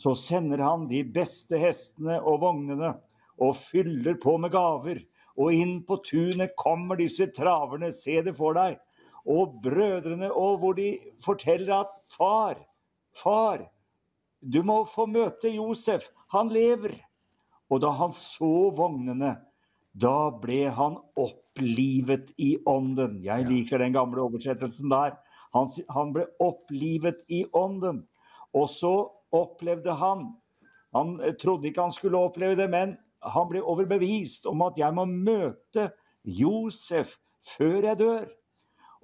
Så sender han de beste hestene og vognene og fyller på med gaver. Og inn på tunet kommer disse traverne, se det for deg. Og brødrene, og hvor de forteller at far, far, du må få møte Josef, han lever. Og da han så vognene, da ble han opplivet i ånden. Jeg liker den gamle oversettelsen der. Han, han ble opplivet i ånden. Og så opplevde han Han trodde ikke han skulle oppleve det, men han ble overbevist om at jeg må møte Josef før jeg dør.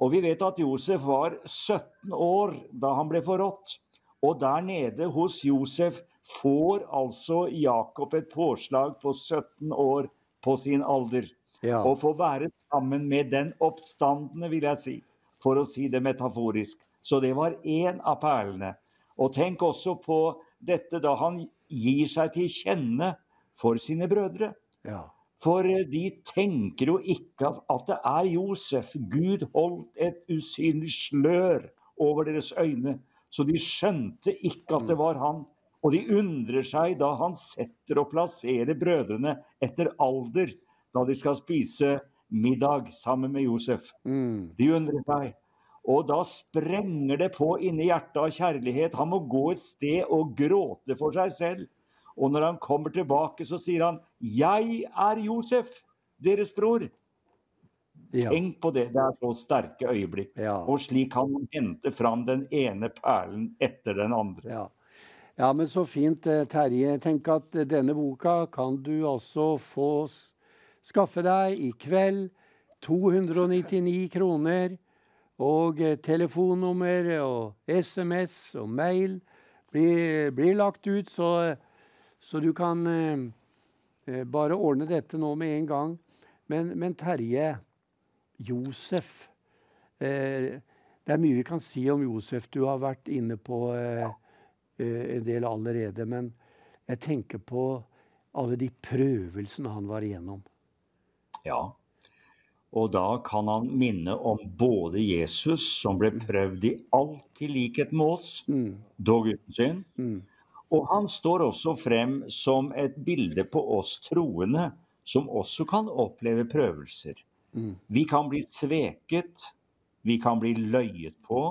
Og vi vet at Josef var 17 år da han ble forrådt. Og der nede hos Josef får altså Jakob et påslag på 17 år på sin alder. Ja. Og får være sammen med den oppstandende, vil jeg si, for å si det metaforisk. Så det var én av perlene. Og tenk også på dette da han gir seg til kjenne for sine brødre. Ja. For eh, de tenker jo ikke at det er Josef. Gud holdt et usynlig slør over deres øyne, så de skjønte ikke at det var han. Og de undrer seg da han setter og plasserer brødrene etter alder, da de skal spise middag sammen med Josef. Mm. De undrer seg. Og da sprenger det på inni hjertet av kjærlighet. Han må gå et sted og gråte for seg selv. Og når han kommer tilbake, så sier han, 'Jeg er Josef, deres bror'. Ja. Tenk på det. Det er så sterke øyeblikk. Ja. Og slik kan man hente fram den ene perlen etter den andre. Ja. ja, men så fint, eh, Terje. Tenk at denne boka kan du altså få skaffe deg i kveld. 299 kroner. Og eh, telefonnummer og SMS og mail blir, blir lagt ut, så, så du kan eh, eh, bare ordne dette nå med en gang. Men, men Terje, Josef eh, Det er mye vi kan si om Josef. Du har vært inne på eh, eh en del allerede. Men jeg tenker på alle de prøvelsene han var igjennom. Ja, og da kan han minne om både Jesus, som ble prøvd i alt til likhet med oss, mm. dog uten synd. Mm. Og han står også frem som et bilde på oss troende, som også kan oppleve prøvelser. Mm. Vi kan bli sveket, vi kan bli løyet på.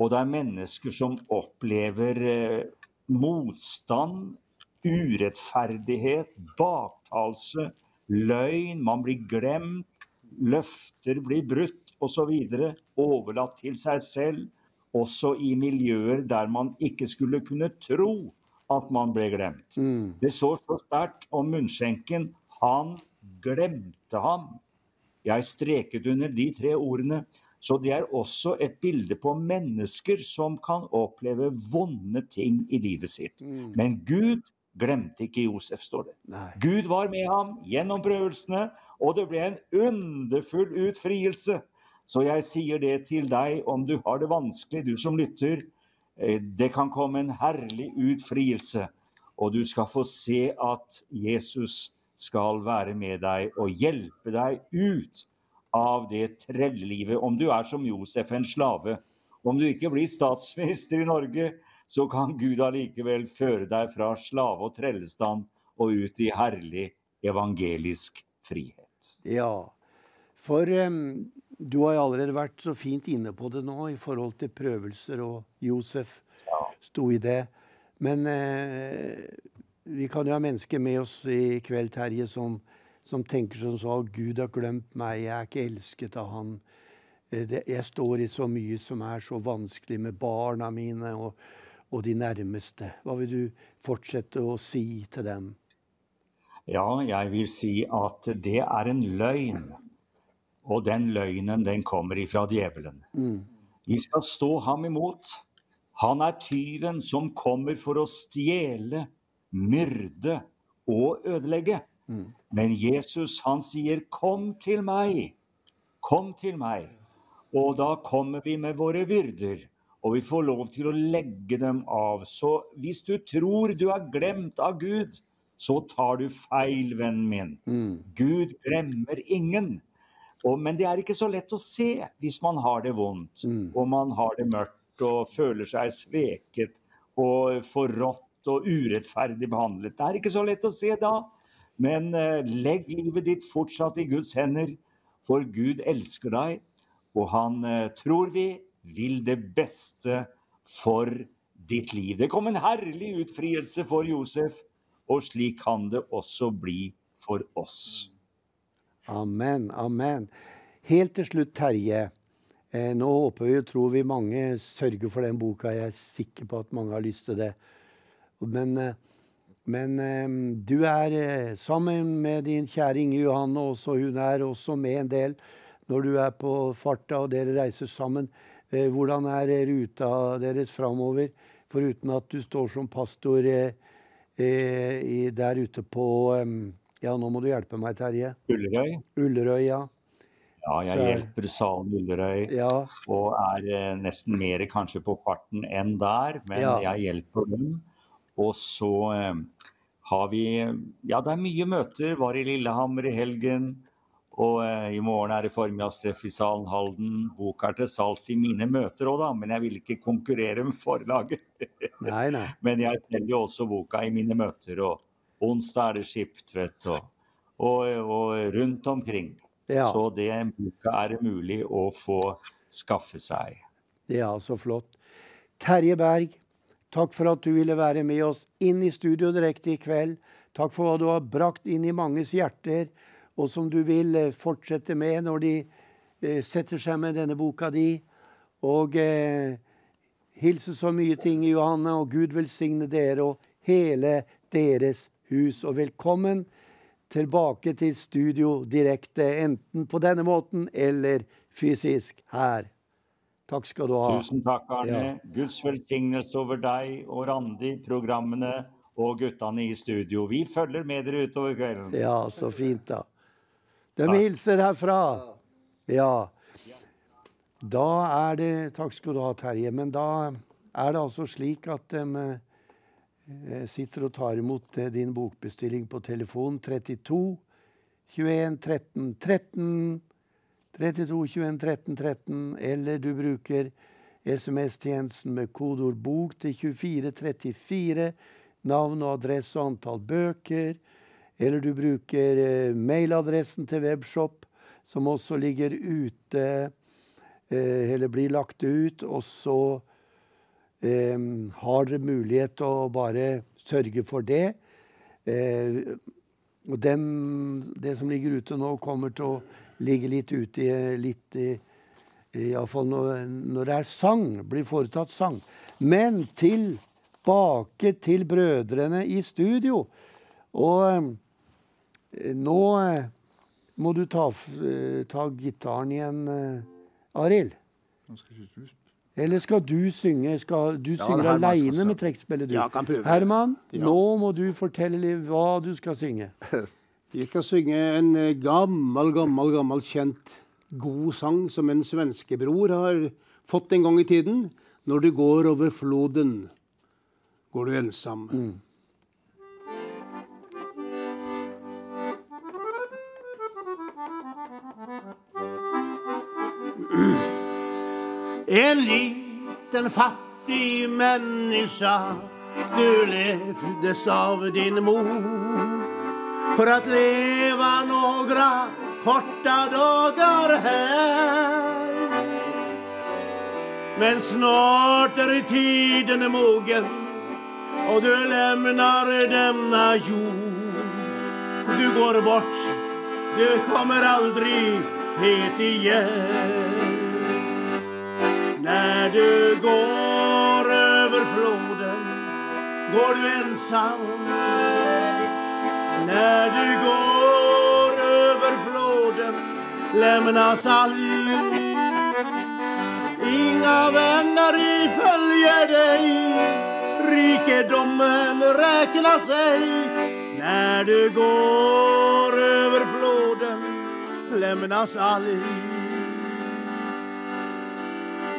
Og det er mennesker som opplever eh, motstand, urettferdighet, baktalelse, løgn. Man blir glemt løfter blir brutt osv. Overlatt til seg selv, også i miljøer der man ikke skulle kunne tro at man ble glemt. Mm. Det så så sterkt om munnskjenken. Han glemte ham. Jeg streket under de tre ordene. Så det er også et bilde på mennesker som kan oppleve vonde ting i livet sitt. Mm. Men Gud glemte ikke Josef, står det. Nei. Gud var med ham gjennom prøvelsene, og det ble en underfull utfrielse. Så jeg sier det til deg om du har det vanskelig, du som lytter. Eh, det kan komme en herlig utfrielse, og du skal få se at Jesus skal være med deg og hjelpe deg ut av det trellelivet. Om du er som Josef, en slave. Om du ikke blir statsminister i Norge, så kan Gud allikevel føre deg fra slave og trellestand og ut i herlig evangelisk frihet. Ja, for um, du har allerede vært så fint inne på det nå i forhold til prøvelser, og Josef ja. sto i det. Men eh, vi kan jo ha mennesker med oss i kveld, Terje, som, som tenker som så Gud har glemt meg, jeg er ikke elsket av Han. Eh, jeg står i så mye som er så vanskelig med barna mine og, og de nærmeste. Hva vil du fortsette å si til dem? Ja, jeg vil si at det er en løgn. Og den løgnen, den kommer ifra djevelen. Mm. Vi skal stå ham imot. Han er tyven som kommer for å stjele, myrde og ødelegge. Mm. Men Jesus, han sier, 'Kom til meg'. Kom til meg. Og da kommer vi med våre byrder, og vi får lov til å legge dem av. Så hvis du tror du er glemt av Gud, så tar du feil, vennen min. Mm. Gud glemmer ingen. Og, men det er ikke så lett å se hvis man har det vondt, Mm. og man har det mørkt og føler seg sveket og forrådt og urettferdig behandlet. Det er ikke så lett å se da. Men eh, legg livet ditt fortsatt i Guds hender, for Gud elsker deg, og han eh, tror vi vil det beste for ditt liv. Det kom en herlig utfrielse for Josef, og slik kan det også bli for oss. Amen, amen. Helt til slutt, Terje. Eh, nå håper vi og tror vi mange sørger for den boka. Jeg er sikker på at mange har lyst til det. Men, eh, men eh, du er sammen med din kjære Inge Johanne også. Hun er også med en del når du er på farta og dere reiser sammen. Hvordan er ruta deres framover? Foruten at du står som pastor der ute på Ja, nå må du hjelpe meg, Terje. Ullerøy? Ullerøy, ja. Ja, jeg Så- hjelper Salen Ullerøy. Ja, og er eh, nesten mer kanskje på farten enn der, men Ja. jeg hjelper dem. Og så eh, har vi Ja, det er mye møter. Var i Lillehammer i helgen. Og eh, i morgen er det formiddagstreff i Salen Halden. Boka er til salgs i mine møter òg, da, men jeg vil ikke konkurrere med forlaget. nei, nei. men jeg selger jo også boka i mine møter, og onsdag er det skipt, og, og, og rundt omkring. Ja, Så det boka er det mulig å få skaffe seg. ja, så flott. Terje Berg, takk for at du ville være med oss inn i studio direkte i kveld. Takk for hva du har brakt inn i manges hjerter, og som du vil eh, fortsette med når de eh, setter seg med denne boka di. Og eh, hilse så mye ting i Johanne, og Gud velsigne dere og hele deres hus. Og velkommen tilbake til studio direkte, enten på denne måten eller fysisk her. Takk skal du ha. Tusen takk, Arne. Ja. Guds velsignelse over deg og Randi, programmene og guttene i studio. Vi følger med dere utover kvelden. Ja, så fint, da. De hilser herfra. Ja. Da er det Takk skal du ha, Terje. Men da er det altså slik at de eh, sitter og tar imot eh, din bokbestilling på telefon 32 21 13 13. 32 21 13 13. Eller du bruker SMS-tjenesten med kodeord 'bok' til 2434. Navn og adresse og antall bøker. Eller du bruker eh, mailadressen til Webshop, som også ligger ute, eh, eller blir lagt ut. Og så eh, har mulighet til å bare sørge for det. Eh, og den, det som ligger ute nå, kommer til å ligge litt ute i litt i, Iallfall når, når det er sang, blir foretatt sang. Men tilbake til brødrene i studio. Og eh, nå eh, må du ta, eh, ta gitaren igjen, eh, Arild. Nå skal sp- Eller skal du synge? Skal du Ja, synge det er Herman som aleine med trekkspillet, du? Ja, kan prøve. Herman, Ja. nå må du fortelle hva du skal synge. Jeg skal synge en eh, gammel, gammel, gammel kjent god sang som en svenskebror har fått en gang i tiden. Når du går over floden, går du ensam. En liten fattig menneske, Du levdes av din mor For att leva några korta dagar her. Men snart er tiden mogen og du lämnar denna jord. Du går bort, du kommer aldri hit igen. När du går över floden går du ensam. När du går över floden lämnas all Inga vänner i följer dig. Rikedomen räknar sig. När du går över floden lämnas all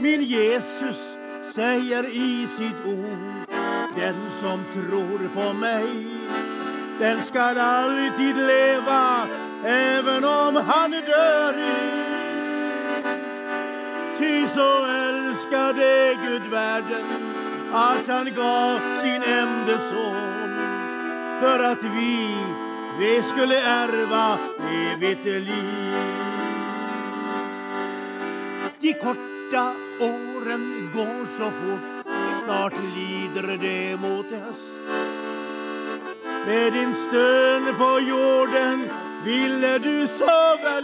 Min Jesus säger i sitt ord Den som tror på mig Den skall alltid leva Även om han dör Ty så älskade Gud världen att han gav sin enda son för att vi, vi skulle ärva evigt liv. De korta åren går så fort, snart lider det mot høst. Med din støne på jorden ville du sove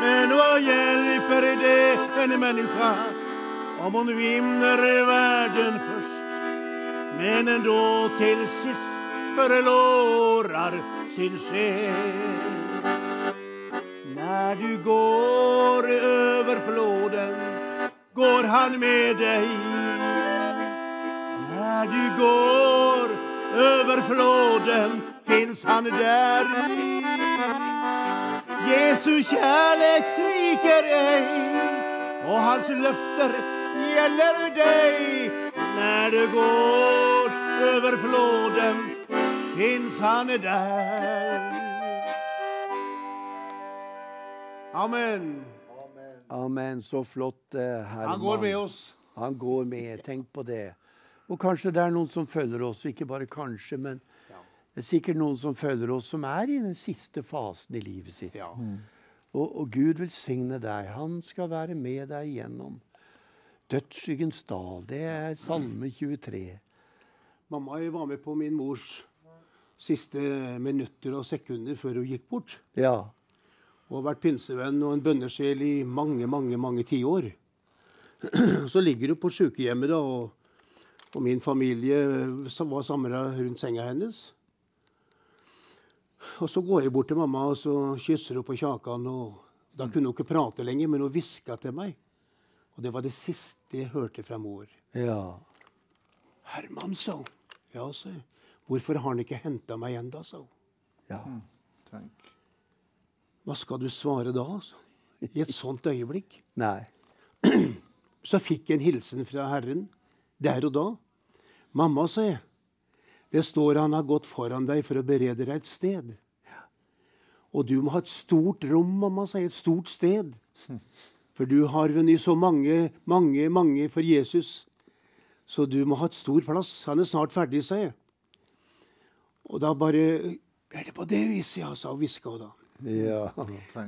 men hva hjelper det en människa om hun vinner verden først, men ändå til sist förlorar sin själ? När du går över floden går han med dig. När du går över floden finns han där. Jesu kärlek sviker ej och hans löfter gäller dig. När du går över floden finns han där. Amen. Amen. Så flott, eh, Herman. Han går med oss. Han går med. Tenk på det. Og kanskje det er noen som følger oss, ikke bare kanskje, men det er sikkert noen som følger oss, som er i den siste fasen i livet sitt. Ja. Og, og Gud velsigne deg. Han skal være med deg igjennom. dødsskyggens dal. Det er Salme 23. Mamma var med på min mors siste minutter og sekunder før hun gikk bort. Ja. Og har vært pinsevenn og en bønnesjel i mange, mange mange tiår. Så ligger hun på sykehjemmet, da, og, og min familie var samla rundt senga hennes. Og så går jeg bort til mamma og så kysser hun på kjakan. og Da kunne hun ikke prate lenger, men hun hviska til meg. Og det var det siste jeg hørte fra mor. Ja. Herman, sa hun. Ja, sa jeg. Hvorfor har han ikke henta meg ennå, sa hun. ja. Tenk. Hva skal du svare da, altså? I et sånt øyeblikk? Nei. Så fikk jeg en hilsen fra Herren der og da. Mamma, sa jeg, det står han har gått foran deg for å berede deg et sted. Og du må ha et stort rom, mamma, sa jeg, et stort sted. For du har vunnet så mange, mange, mange for Jesus. Så du må ha et stor plass. Han er snart ferdig, sa jeg. Og da bare Er det på det viset, ja, sa hviska hun da. Ja.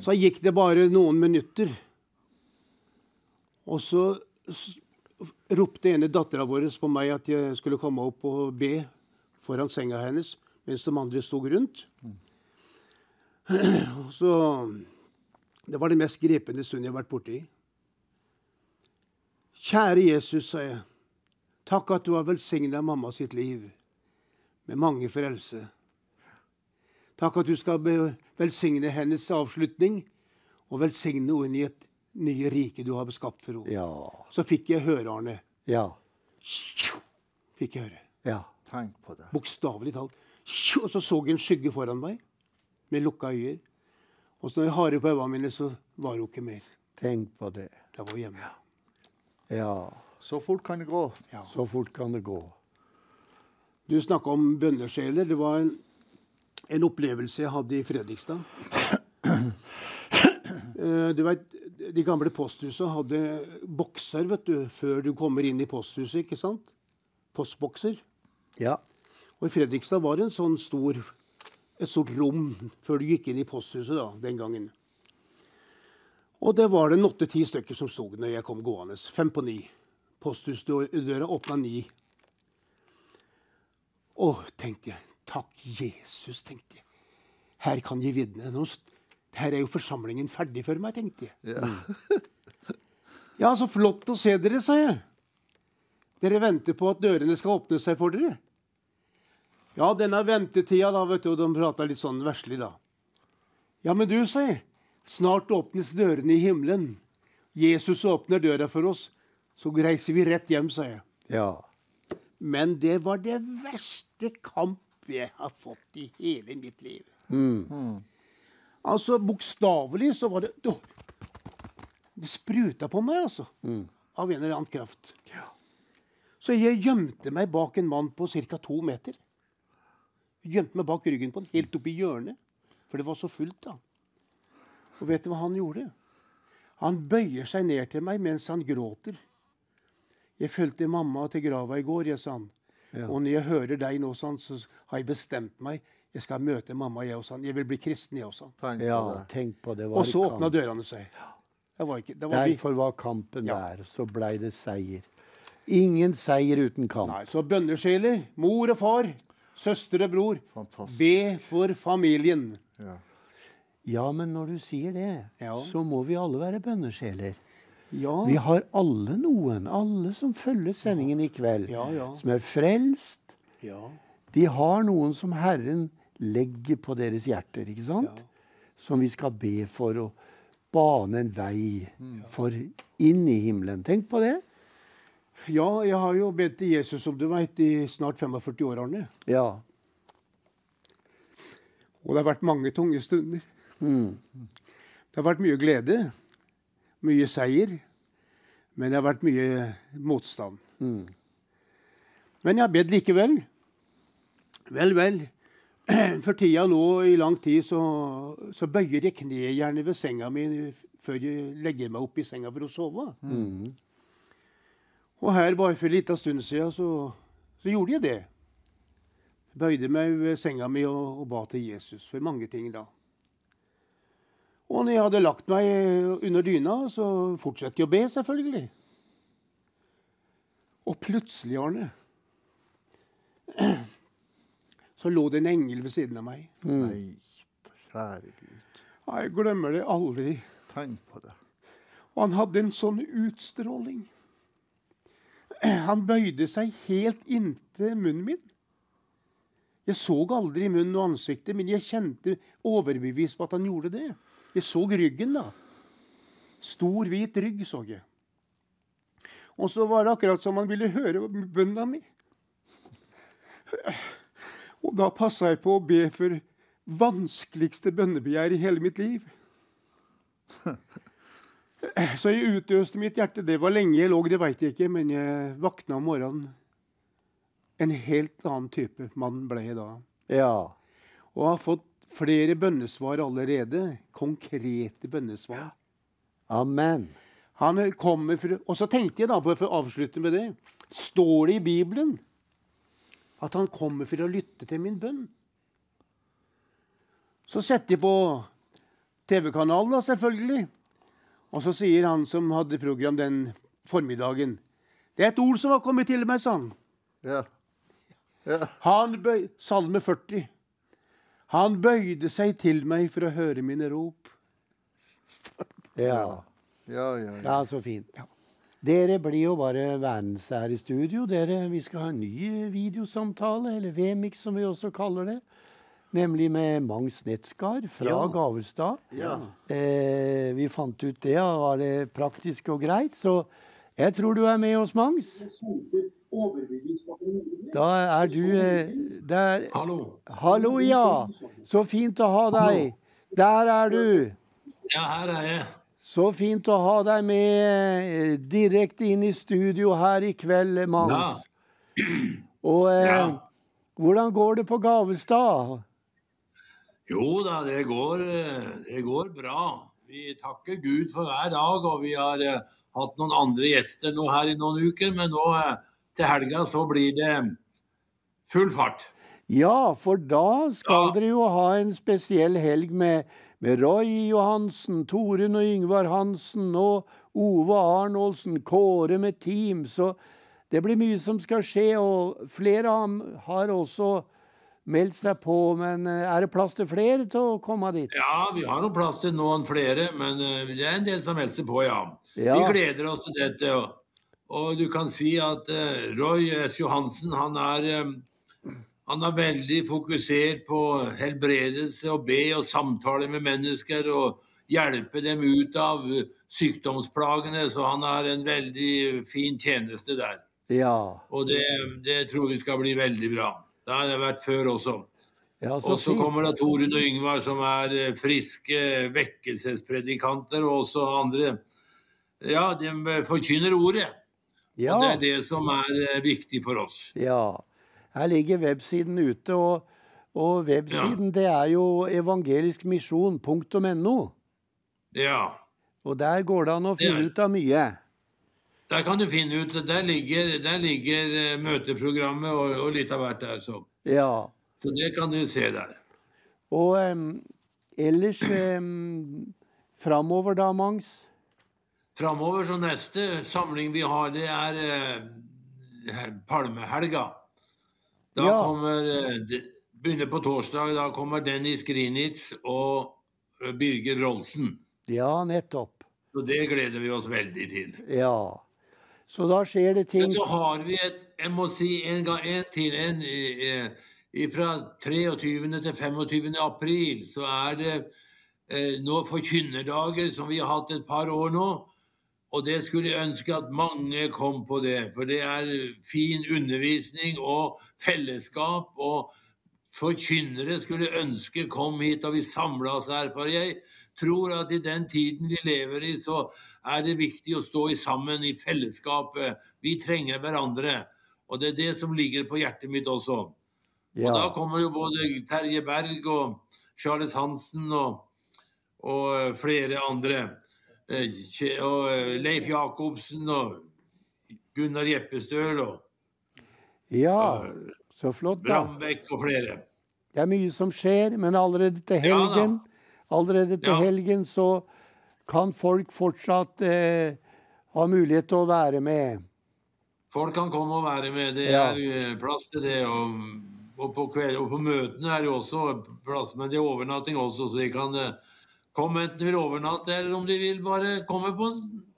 Så gikk det bare noen minutter. Og så ropte ene dattera vår på meg at jeg skulle komme opp og be foran senga hennes, mens de andre sto rundt. Og så Det var den mest gripende stunden jeg har vært borti. Kjære Jesus, sa jeg. Takk at du har velsigna mamma sitt liv med mange frelse. Takk at du skal velsigne hennes avslutning, og velsigne henne i et nye rike du har beskapt for henne. Ja. Så fikk jeg høre, Arne. Ja. Fikk jeg høre. Ja. Tenk på det. Bokstavelig talt. Og så så jeg en skygge foran meg, med lukka øyne. Og så når jeg har på øynene mine, så var hun ikke mer. Tenk på det. Da var hun hjemme. Ja. Så fort kan det gå. Ja. Så fort kan det gå. Du snakka om bønnesjeler. Det var en, en opplevelse jeg hadde i Fredrikstad. Eh, Du vet, De gamle posthusa hadde bokser vet du, før du kommer inn i posthuset. ikke sant? Postbokser. Ja. Og i Fredrikstad var det en sånn stor, et stort rom før du gikk inn i posthuset da, den gangen. Og det var det åtte-ti stykker som sto når jeg kom gående. Fem på ni. Posthusdøra åpna ni Å, tenkte jeg. Takk, Jesus, tenkte jeg. Her kan jeg vitne. Her er jo forsamlingen ferdig for meg, tenkte jeg. Ja. Ja, så flott å se dere, sa jeg. Dere venter på at dørene skal åpne seg for dere. Ja, denne ventetida, da, vet du, og de prata litt sånn verslig, da. Ja, men du, sa jeg, snart åpnes dørene i himmelen. Jesus åpner døra for oss. Så reiser vi rett hjem, sa jeg. Ja. Men det var det verste kamp jeg har fått i hele mitt liv. Altså, bokstavelig så var det Åh, Det spruta på meg, altså. Av en eller annen kraft. Så jeg gjemte meg bak en mann på ca. to meter. Gjemte meg bak ryggen på han, helt oppi hjørnet. For det var så fullt, da. Og vet du hva han gjorde? Han bøyer seg ned til meg mens han gråter. Jeg fulgte mamma til grava i går, jeg, sa han. Og når jeg hører deg nå, sånn, så har jeg bestemt meg. Jeg skal møte mamma, jeg også. Jeg vil bli kristen, jeg også. Tenk ja, på det. tenk på det. Var Og så åpna dørene seg. Det var ikke, det var Derfor var kampen Ja. der. Så blei det seier. Ingen seier uten kamp. Nei, så bønnesjeler, mor og far, søster og bror, Fantastisk. be for familien. Ja. Ja, men når du sier det, Ja. så må vi alle være bønnesjeler. Ja, Vi har alle noen, alle som følger sendingen i kveld, Ja, ja. som er frelst. ja, De har noen som Herren legger på deres hjerter, ikke sant? Som vi skal be for å bane en vei for inn i himmelen. Tenk på det. ja, jeg har jo bedt til Jesus, som du veit, i snart 45 år, Arne. Ja. Og det har vært mange tunge stunder. Mm. Det har vært mye glede, mye seier, men det har vært mye motstand. Mm. Men jeg har bedt likevel. Vel, vel. For tida nå i lang tid så, så bøyer jeg kneet gjerne ved senga mi før jeg legger meg opp i senga for å sove. Og her bare for en liten stund siden så, så gjorde jeg det. Bøyde meg ved senga mi og, og ba til Jesus for mange ting da. Og når jeg hadde lagt meg under dyna, så fortsatte jeg å be, selvfølgelig. Og plutselig, Arne, så lå det en engel ved siden av meg. Nei, kjære Gud. Jeg glemmer det aldri. Tenk på det. Og han hadde en sånn utstråling. Han bøyde seg helt inntil munnen min. Jeg så aldri munnen og ansiktet, men jeg kjente overbevist på at han gjorde det. Jeg så ryggen, da. Stor, hvit rygg så jeg. Og så var det akkurat som han ville høre bønna mi. Og da passa jeg på å be for vanskeligste bønnebegjær i hele mitt liv. Så jeg utøste mitt hjerte. Det var lenge jeg lå, det veit jeg ikke, men jeg våkna om morgenen. En helt annen type mann ble jeg da. Ja. Og har fått flere bønnesvar allerede. Konkrete bønnesvar. Amen. Han kommer for, Og så tenkte jeg da, på, for å avslutte med det Står det i Bibelen at han kommer for å lytte til min bønn? Så setter jeg på TV-kanalen, da, selvfølgelig. Og så sier han som hadde program den formiddagen Det er et ord som har kommet til meg, sa han. Ja. Ja. Han bøy, Salme 40. Han bøyde seg til meg for å høre mine rop. Ja. Ja, ja, ja. ja, så fint. Dere blir jo bare verdens her i studio. Dere, vi skal ha en ny videosamtale, eller Vemix som vi også kaller det. Nemlig med Mangs Netskar fra Ja. Gavestad. Ja. Eh, vi fant ut det, og var det praktisk og greit. Så jeg tror du er med oss, Mangs. Da er du eh, der. Hallo. Hallo, ja. Så fint å ha deg. Der er du. Ja, her er jeg. Så fint å ha deg med eh, direkte inn i studio her i kveld, Magnus. Og eh, hvordan går det på Gavestad? Jo da, det går, eh, det går bra. Vi takker Gud for hver dag, og vi har eh, hatt noen andre gjester nå her i noen uker, men nå eh, til helga så blir det full fart. Ja, for da skal Ja. dere jo ha en spesiell helg med, med Roy Johansen, Torunn og Yngvar Hansen og Ove Arnoldsen, Kåre med team. Så det blir mye som skal skje, og flere ham- har også meldt seg på. Men eh, er det plass til flere til å komme dit? Ja, vi har noen plass til noen flere, men eh, det er en del som melder seg på, ja. Ja. Vi gleder oss til dette. Og, og du kan si at eh, Roy S. Johansen, han er, eh, han er veldig fokusert på helbredelse og be og samtale med mennesker og hjelpe dem ut av sykdomsplagene. Så han har en veldig fin tjeneste der. Ja. Og det, det tror vi skal bli veldig bra. Det har det vært før også. ja så Og så kommer da Torunn og Yngvar, som er eh, friske vekkelsespredikanter, og også andre. Ja, de forkynner ordet. Ja. Og det er det som er eh, viktig for oss. Ja. Her ligger websiden ute, og, og websiden det er jo evangeliskmisjon.no. Ja. Og der går det an å finne ut av mye. Der kan du finne ut Der ligger, der ligger eh, møteprogrammet og, og litt av hvert der. Så. Ja. så det kan du se der. Og um, ellers um, framover da, Mangs? Framover så neste samling vi har, det er eh, Palmehelga. Da Ja. kommer eh, det- Begynner på torsdag. Da kommer Dennis Grinitz og eh, Birger Rolsen. Ja, nettopp. Så det gleder vi oss veldig til. Ja. Så da skjer det ting Men så har vi et Jeg må si en gang en til. En, eh, eh, fra 23. til 25. april så er det eh, nå forkynnerdager som vi har hatt et par år nå. Og det skulle jeg ønske at mange kom på det. For det er fin undervisning og fellesskap. Og forkynnere skulle ønske kom hit og vi samla oss her. For jeg tror at i den tiden vi lever i, så er det viktig å stå sammen i fellesskapet. Vi trenger hverandre. Og det er det som ligger på hjertet mitt også. Og da kommer jo både Terje Berg og Charles Hansen og, og flere andre. Eh, Og eh, Leif Jacobsen og Gunnar Jeppestøl og ja. Så flott, da. Brambekk og flere. Det er mye som skjer, men allerede til Ja helgen, allerede til Ja. helgen så kan folk fortsatt eh, ha mulighet til å være med. Folk kan komme og være med. Det er eh, plass til det. Og, og, på kveld, og på møtene er det også plass, men det er overnatting også, så de kan eh, komme enten de vil overnatte, eller om de vil bare komme på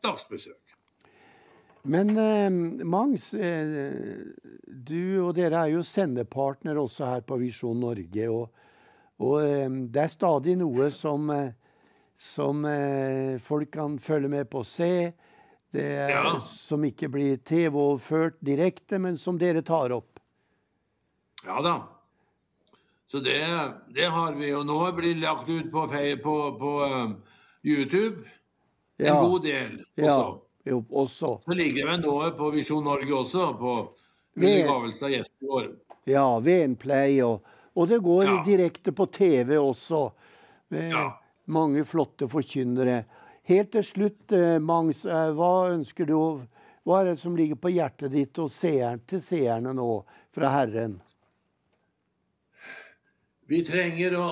dagsbesøk. Men eh, Mangs, eh, du og dere er jo sendepartner også her på Visjon Norge. Og, og eh, det er stadig noe som, eh, som eh, folk kan følge med på og se. Det er, Ja. Som ikke blir TV-overført direkte, men som dere tar opp. Ja da. Så det, det har vi. Og nå blir det lagt ut på, på, på eh, YouTube en Ja. god del Ja, også. jo, også. Så ligger det noe på Visjon Norge også, på undergravelse av gjester i år. Ja, Venplay og Og det går Ja. direkte på TV også. Med Ja. mange flotte forkynnere. Helt til slutt, eh, Mangs, eh, hva ønsker du å Hva er det som ligger på hjertet ditt og seeren, til seerne nå fra Herren? Vi trenger å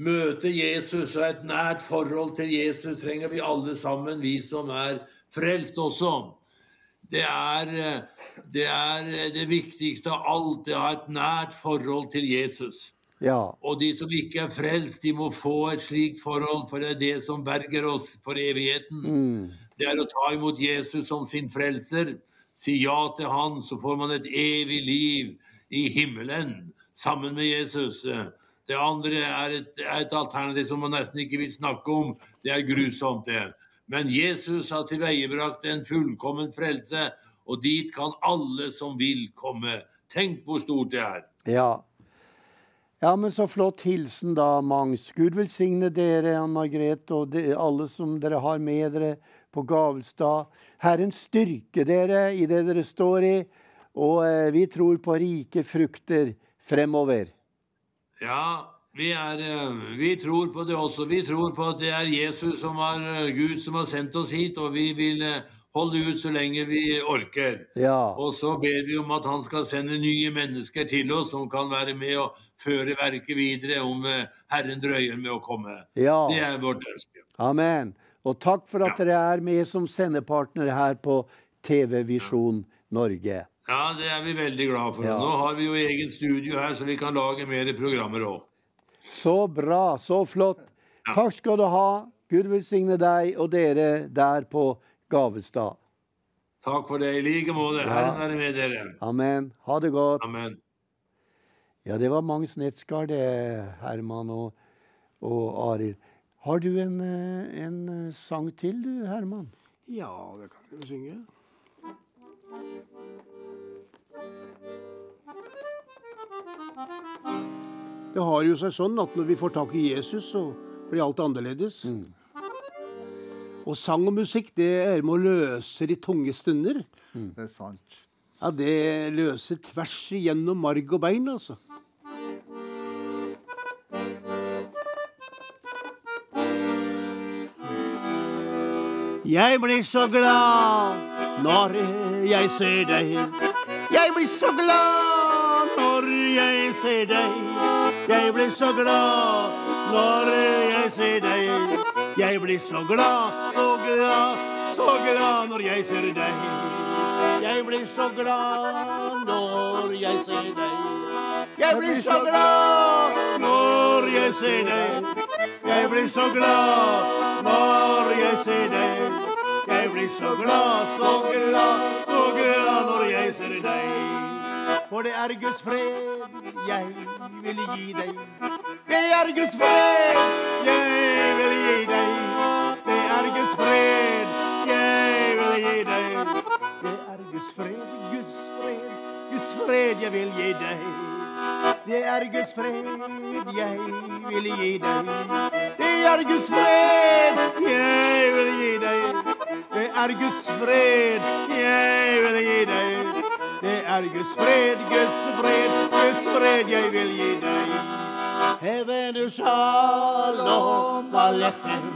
møte Jesus, og et nært forhold til Jesus trenger vi alle sammen, vi som er frelst også. Det er det, er det viktigste av alt, det å ha et nært forhold til Jesus. Ja. Og de som ikke er frelst, de må få et slikt forhold, for det er det som berger oss for evigheten. Mm. Det er å ta imot Jesus som sin frelser. Si ja til han, så får man et evig liv i himmelen sammen med Jesus. Det andre er et, er et alternativ som man nesten ikke vil snakke om. Det er grusomt, det. Men Jesus har tilveiebrakt en fullkommen frelse, og dit kan alle som vil komme. Tenk hvor stort det er. Ja. Ja, men så flott hilsen da, Mangs. Gud velsigne dere, Ann Margrethe, og de, alle som dere har med dere på Gavelstad. Herren styrke dere i det dere står i, og eh, vi tror på rike frukter fremover. Ja, vi, er, eh, vi tror på det også. Vi tror på at det er Jesus som er eh, Gud som har sendt oss hit, og vi vil eh, holde ut så lenge vi orker. Ja. Og så ber vi om at han skal sende nye mennesker til oss som kan være med og føre verket videre om Herren drøyer med å komme. Ja. Det er vårt ønske. Amen. Og takk for at Ja. dere er med som sendepartner her på TV Visjon Norge. Ja, det er vi veldig glad for. Ja. Nå har vi jo egen studio her, så vi kan lage mer programmer òg. Så bra, så flott. Takk skal du ha. Gud velsigne deg og dere der på Gavestad. Takk for det. I like måte. Herren være med dere. Amen. Ha det godt. Amen. Ja, det var Magnus Netsgard, det, Herman og, og Arild. Har du en, eh, en eh, sang til, du, Herman? Ja, det kan vi synge. Det har jo seg sånn at når vi får tak i Jesus, så blir alt annerledes. Og sang og musikk, det er med å løse de tunge stunder. Det er sant. Ja, det løser tvers igjennom marg og bein, altså. Jeg blir så glad når jeg ser deg. Jeg blir så glad jeg ser deg. Jeg blir så glad når jeg ser deg. Jeg blir så glad, så glad, så glad når jeg ser deg. Jeg blir så glad når jeg ser deg. Jeg blir så glad når jeg ser deg. Jeg blir så glad når jeg ser deg. Jeg blir så glad, så glad, så glad når jeg ser deg. For det er Guds fred jeg vil gi deg. Det er Guds fred jeg vil gi deg. Det er Guds fred jeg vil gi deg. Det er Guds fred, Guds fred, Guds fred jeg vil gi deg. Det er Guds fred jeg vil gi deg. Det er Guds fred jeg vil gi deg. Det er Guds fred jeg vil gi deg. Det er Guds fred, Guds fred, Guds fred jeg vil gi deg. Hevenu shalom alechem.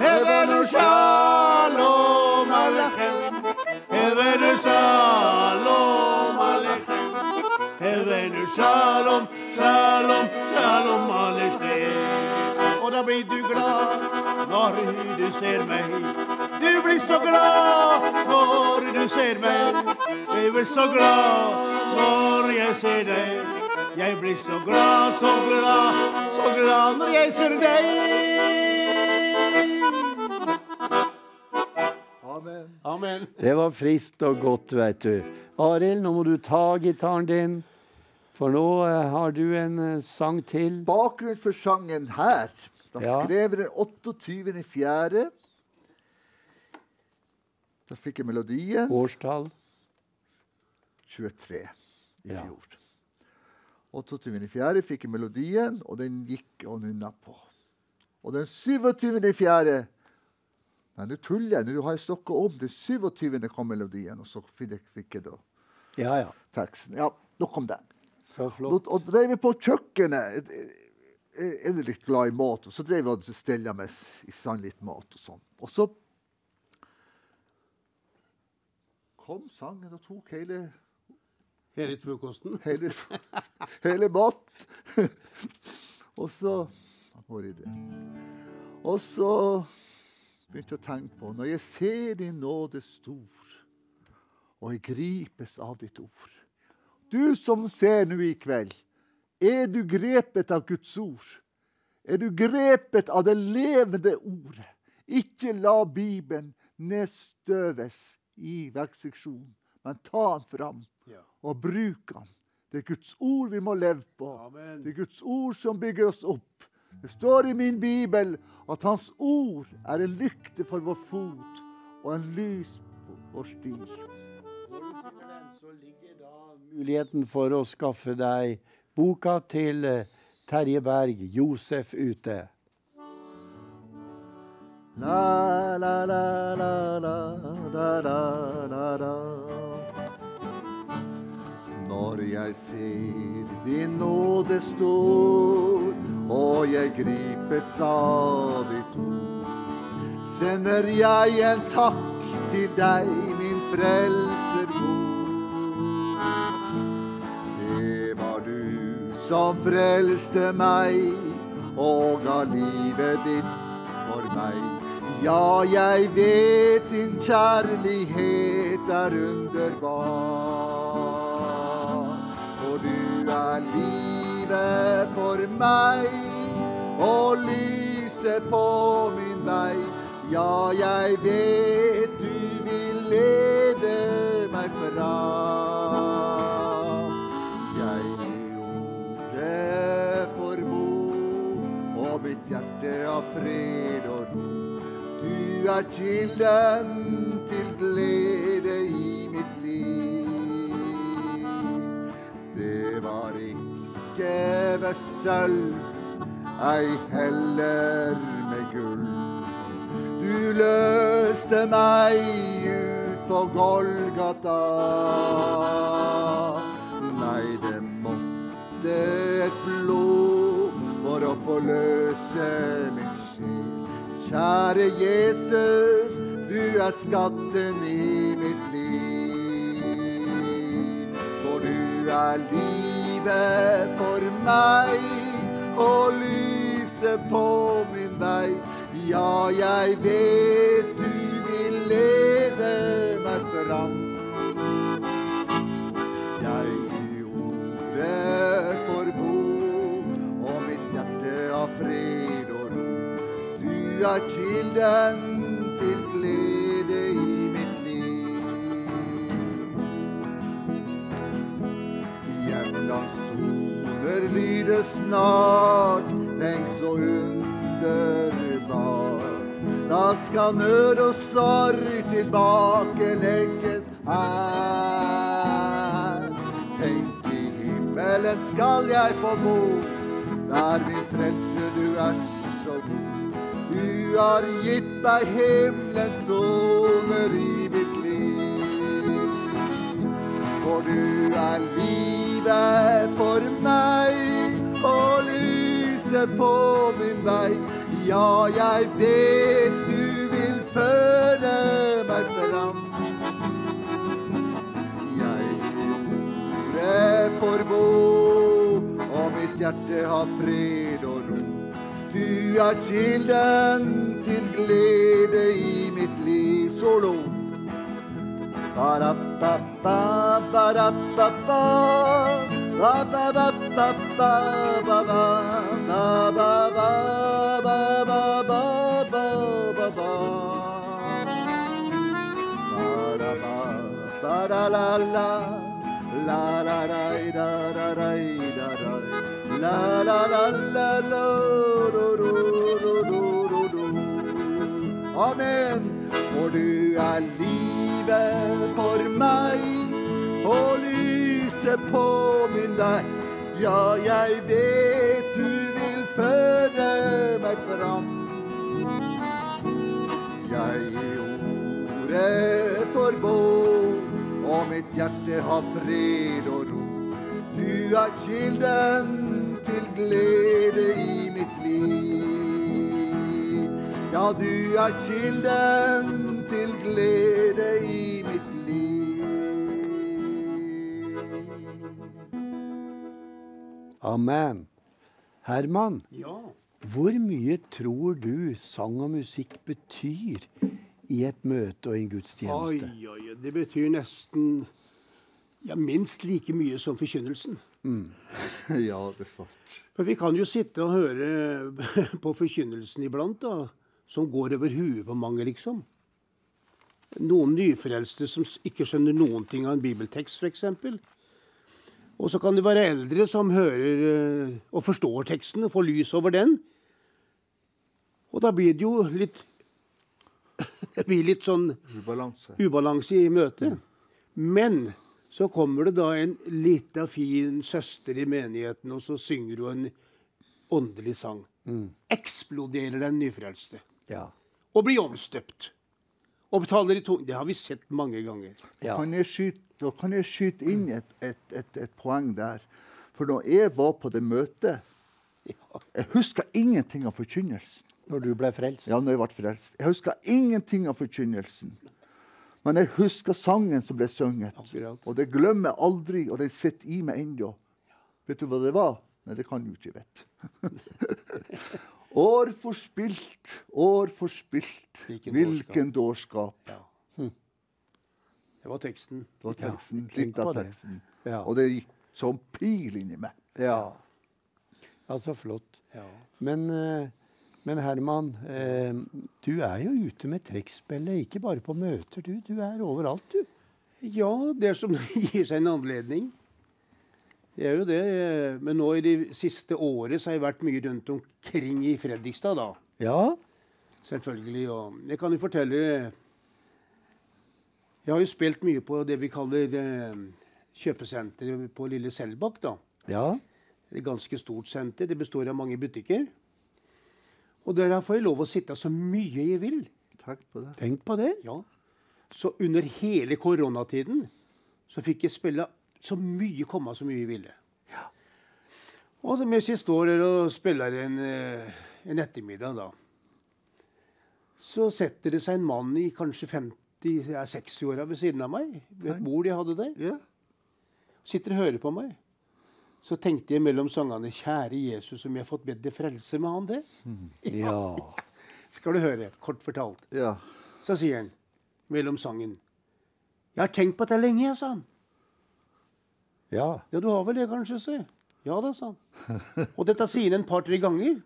Hevenu shalom alechem. Hevenu shalom alechem. Hevenu shalom, shalom, shalom alechem. Og da blir du glad når du ser meg. Du blir så glad når du ser meg. Jeg blir så glad når jeg ser deg. Jeg blir så glad, så glad, så glad når jeg ser deg. Amen. Amen. Det var friskt og godt, vet du. Arild, nå må du ta gitaren din, for nå eh, har du en eh, sang til. Bakgrunnen for sangen her De Ja. skrev den 28. fjerde. Da fikk jeg melodien. Årstall. 23 i Ja. fjor. 28. fjerde fikk jeg melodien, og den gikk og nynna på. Og den 27. fjerde Nei, nå tuller jeg. Nå har jeg stokka om. Den 27. kom melodien, og så fikk jeg, da Ja, ja. teksten. Ja, nok om den. Så flott. og drev dreiv på kjøkkenet. Er jo litt glad i mat, og så drev jeg og stella meg i stand litt mat og sånn. Og så kom sangen og tok hele Hele frokosten. hele, hele mat. og så går i det. Og så begynte jeg å tenke på Når jeg ser din nåde stor, og jeg gripes av ditt ord Du som ser nå i kveld, er du grepet av Guds ord? Er du grepet av det levende ordet? Ikke la Bibelen nedstøves i verkseksjonen, men ta den fram og bruk den. Det er Guds ord vi må leve på. Amen. Det er Guds ord som bygger oss opp. Det står i min bibel at Hans ord er en lykte for vår fot og en lys på vår sti. Når du den, så ligger da muligheten for å skaffe deg boka til eh, Terje Berg, 'Josef ute'. La, la, la, la, la, la, la, la. Når jeg ser din nåde stor, og jeg gripes av ditt ord, sender jeg en takk til deg, min frelser som frelste meg og ga livet ditt for meg. Ja, jeg vet din kjærlighet er underbar. For du er livet for meg og lyset på min vei. Ja, jeg vet du vil lede meg fram. Fred og ro. Du er kilden til glede i mitt liv. Det var ikke ved sølv, ei heller med gull. Du løste meg ut på Golgata. Nei, det måtte et blod for å forløse min sjel. Kjære Jesus, du er skatten i mitt liv. For du er livet for meg og lyset på min vei. Ja, jeg vet du vil lede meg fram. Jeg gjorde for fred og ro. Du er kilden til glede i mitt liv. Hjemlands toner lyder snart, tenk så underbart. Da skal nød og sorg tilbakelegges her. Tenk i himmelen skal jeg få bo, der min frelse du er så god. Du har gitt meg himmelens toner i mitt liv. For du er livet for meg og lyset på min vei. Ja, jeg vet du vil føre meg fram. Jeg gjorde for bo, og mitt hjerte har fred og ro. Du er kilden til glede i mitt liv. Solo. Ba-da-ba-ba, ba-da-ba-ba. Ba-ba-ba-ba-ba-ba-ba. Ba-ba-ba-ba-ba-ba-ba-ba. Ba-da-ba, ba-da-la-la. La-la-la-da-da-da-da-da. La-la-la-la-la-ro-ro-ro-ro-ro-ro. Amen. For du er livet for meg og lyset på min vei. Ja, jeg vet du vil føre meg fram. Jeg gjorde for båd, og mitt hjerte har fred og ro. Du er kilden til glede i mitt liv. Ja, du er kilden til glede i mitt liv. Amen. Herman, Ja. hvor mye tror du sang og musikk betyr i et møte og i en gudstjeneste? oi, oi. Det betyr nesten ja, minst like mye som forkynnelsen. Ja, det er sant. For vi kan jo sitte og høre på forkynnelsen iblant, da, som går over huet på mange, liksom. Noen nyfrelste som ikke skjønner noen ting av en bibeltekst, f.eks. Og så kan det være eldre som hører eh, og forstår teksten og får lys over den. Og da blir det jo litt Det blir litt sånn Ubalanse. ubalanse i møtet. Men så kommer det da en lita, fin søster i menigheten, og så synger hun en åndelig sang. Eksploderer den nyfrelste. Ja. Og blir omstøpt. Og betaler i tung... Det har vi sett mange ganger. Ja. Kan jeg skyte, da kan jeg skyte inn et, et, et, et poeng der. For når jeg var på det møtet Jeg husker ingenting av forkynnelsen. Når du ble frelst? Ja, når jeg ble frelst. Jeg husker ingenting av forkynnelsen. Men jeg husker sangen som ble sunget. Og det glemmer jeg aldri, og den sitter i meg ennå. Vet du hva det var? Nei, det kan du ikke vite. År forspilt, år forspilt. Hvilken Hvilken dårskap. Ja. Hm. Det var teksten. Det var teksten, ja, litt av teksten. det. Ja. Og det gikk som pil inni meg. Ja. ja, så flott. Ja. Men, eh, men Herman, eh, du er jo ute med trekkspillet, ikke bare på møter, du. Du er overalt, du. Ja, det som gir seg en anledning. Det er jo det. Men nå i det siste året så har jeg vært mye rundt omkring i Fredrikstad, da. Ja. Selvfølgelig. Og jeg kan jo fortelle Jeg har jo spilt mye på det vi kaller kjøpesenteret kjøpesenter på Lille Selbakk, da. Ja. Det er et ganske stort senter. Det består av mange butikker. Og der får jeg lov å sitte så mye jeg vil. Takk på det. Tenk på det. Ja. Så under hele koronatiden så fikk jeg spille så mye, komme så mye jeg ville. Ja. Og mens jeg står der og spiller en, eh, en ettermiddag, da, så setter det seg en mann i kanskje 50, ja, 60-åra ved siden av meg, ved et bord jeg hadde der. Ja. Sitter og hører på meg. Så tenkte jeg mellom sangene, kjære Jesus, som jeg har fått bedt deg frelse med han det? Ja. Skal du høre, kort fortalt. ja. Så sier han mellom sangen Jeg har tenkt på dette lenge, sa han. Ja. Ja, du har vel det, kanskje, si. Ja da, sa han. Og dette sier han en par-tre ganger.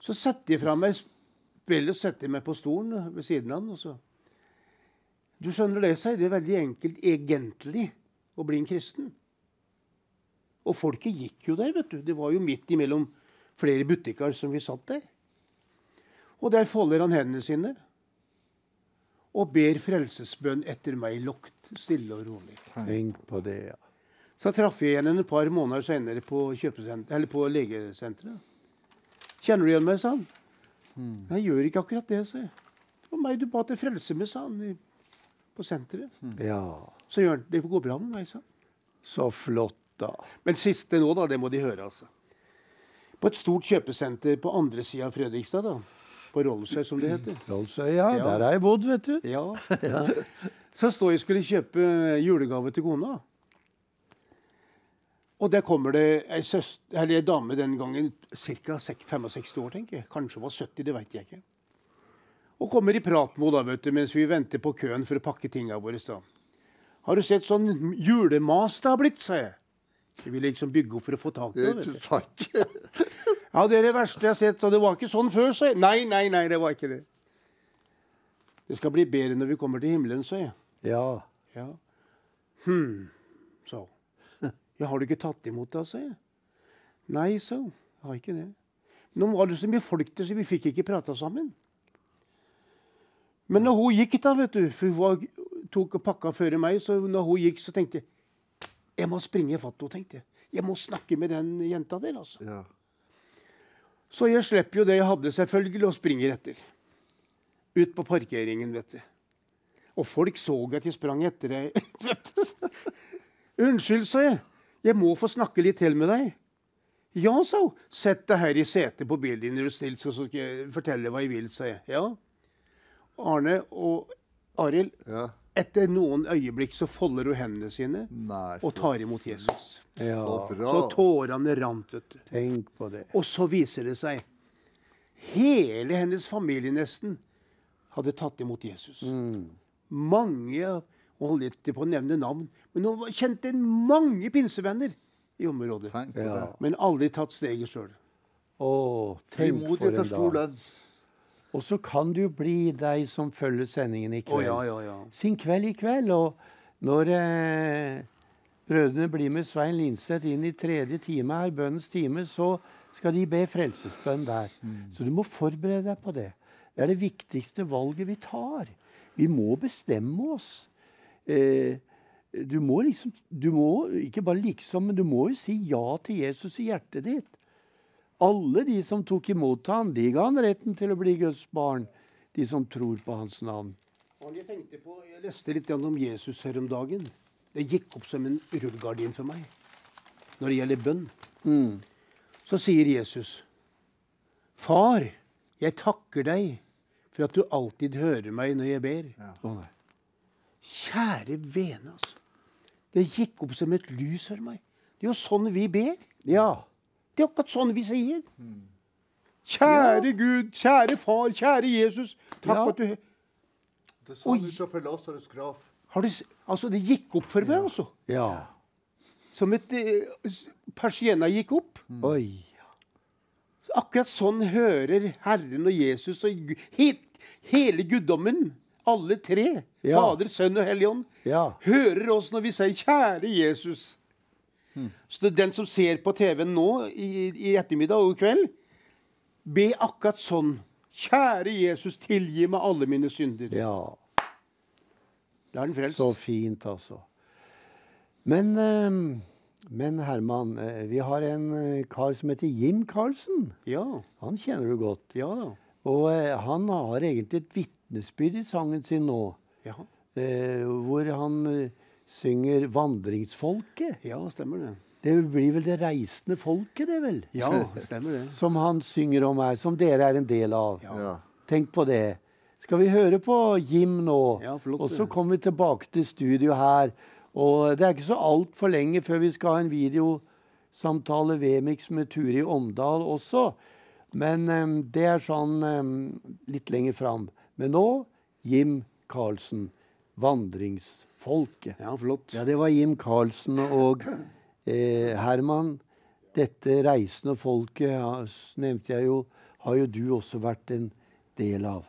Så setter jeg fra meg spillet og setter meg på stolen ved siden av han. Og så Du skjønner det, sier. Det er veldig enkelt egentlig å bli en kristen. Og folket gikk jo der, vet du. Det var jo midt imellom flere butikker som vi satt der. Og der folder han hendene sine og ber frelsesbønn etter meg lukt, stille og rolig. Tenk på det, ja. Så traff jeg igjen henne et par måneder senere på, eller på legesenteret. 'Kjenner du igjen meg?' sa han. Mm. jeg gjør ikke akkurat det, sa jeg. Det var meg du ba til frelse med, sa han på senteret. Ja. Så gjør han det går bra med meg, sa han. Så flott, da. Men siste nå, da, det må de høre, altså. På et stort kjøpesenter på andre sida av Fredrikstad, da. På Rollsøy, som det heter. Rollsøy, Ja. der har jeg bodd, vet du. Ja. Så står jeg og skulle kjøpe julegave til kona. Og der kommer det ei, søster, eller ei dame den gangen, ca. 65 år, tenker jeg. Kanskje hun var 70, det veit jeg ikke. Og kommer i pratmod da, vet du, mens vi venter på køen for å pakke tinga våre. Så. Har du sett sånn julemas det har blitt, sa jeg. Jeg ville liksom bygge opp for å få tak i Det ikke sant. Ja, det er det verste jeg har sett. Så det var ikke sånn før, sa jeg. Nei, nei, nei, det var ikke det. Det skal bli bedre når vi kommer til himmelen, sa jeg. Ja. Ja. Hm, sa hun. Ja, har du ikke tatt imot det, sa jeg. Nei, sa hun. Jeg har ikke det. Nå var det så mye folk der, så vi fikk ikke prata sammen. Men når hun gikk, da, vet du, for hun var, tok og pakka før meg, så når hun gikk, så tenkte jeg jeg må springe i fatt tenkte jeg. Jeg må snakke med den jenta der, altså. Ja. Så jeg slipper jo det jeg hadde, selvfølgelig, og springer etter. Ut på parkeringen, vet du. Og folk så at jeg sprang etter deg. Unnskyld, sa jeg. Jeg må få snakke litt til med deg. Ja, sa hun. Sett deg her i setet på bilen din, er du snill, så skal jeg fortelle hva jeg vil, sa jeg. Ja. Arne og Arild, ja. Etter noen øyeblikk så folder hun hendene sine Nei, og tar imot Jesus. ja. så bra. Så tårene rant, vet du. Tenk på det. Og så viser det seg hele hennes familie nesten hadde tatt imot Jesus. Mange og holdt litt på å nevne navn, men hun kjente mange pinsevenner i området. Tenk på Ja. det. Men aldri tatt steget sjøl. Frimodighet er stor lønn. Og så kan det jo bli deg som følger sendingen i Å Oh, ja, ja, ja. Sin kveld i kveld. Og når eh, brødrene blir med Svein Linseth inn i tredje time her, bønnens time, så skal de be frelsesbønn der. Så du må forberede deg på det. Det er det viktigste valget vi tar. Vi må bestemme oss. Eh, du må liksom du må, Ikke bare liksom, men du må jo si ja til Jesus i hjertet ditt. Alle de som tok imot ham, de ga han retten til å bli Guds barn. De som tror på hans navn. Jeg, tenkte på, jeg leste litt om Jesus her om dagen. Det gikk opp som en rullegardin for meg når det gjelder bønn. Så sier Jesus, Far, jeg takker deg for at du alltid hører meg når jeg ber. Ja. Oh, Kjære vene, altså. Det gikk opp som et lys for meg. Det er jo sånn vi ber. Ja. Det er akkurat sånn vi sier. Kjære Gud, kjære Far, kjære Jesus. Takk Ja. at du Det sa du utenfor Lasarus' grav. har du, Altså, det gikk opp for meg, altså. Ja. Som et eh, Persienna gikk opp. Oi. Akkurat sånn hører Herren og Jesus og he, hele guddommen, alle tre, Ja. Fader, Sønn og Hellig Ånd, Ja. hører oss når vi sier 'Kjære Jesus'. Så det er den som ser på TV-en nå i, i ettermiddag og i kveld, be akkurat sånn. 'Kjære Jesus, tilgi meg alle mine synder'. Ja. Da er den frelst. Så fint, altså. Men, eh, men Herman, eh, vi har en eh, kar som heter Jim Carlsen. Ja. Han kjenner du godt. Ja da. Og han har egentlig et vitnesbyrd i sangen sin nå, Ja. hvor han synger 'Vandringsfolket'. ja, stemmer det. Det blir vel det reisende folket, det vel? Ja, stemmer det. Som han synger om her, som dere er en del av. Ja. Tenk på det. Skal vi høre på Jim nå? Ja, flott, og så kommer vi tilbake til studio her. Og det er ikke så altfor lenge før vi skal ha en videosamtale Vemix med Turi Omdal også. Men um, det er sånn um, litt lenger fram. Men nå Jim Karlsen, 'Vandringsfolket'. Ja, flott. Ja, det var Jim Karlsen og eh, Herman. Dette reisende folket ja, nevnte jeg jo, har jo du også vært en del av.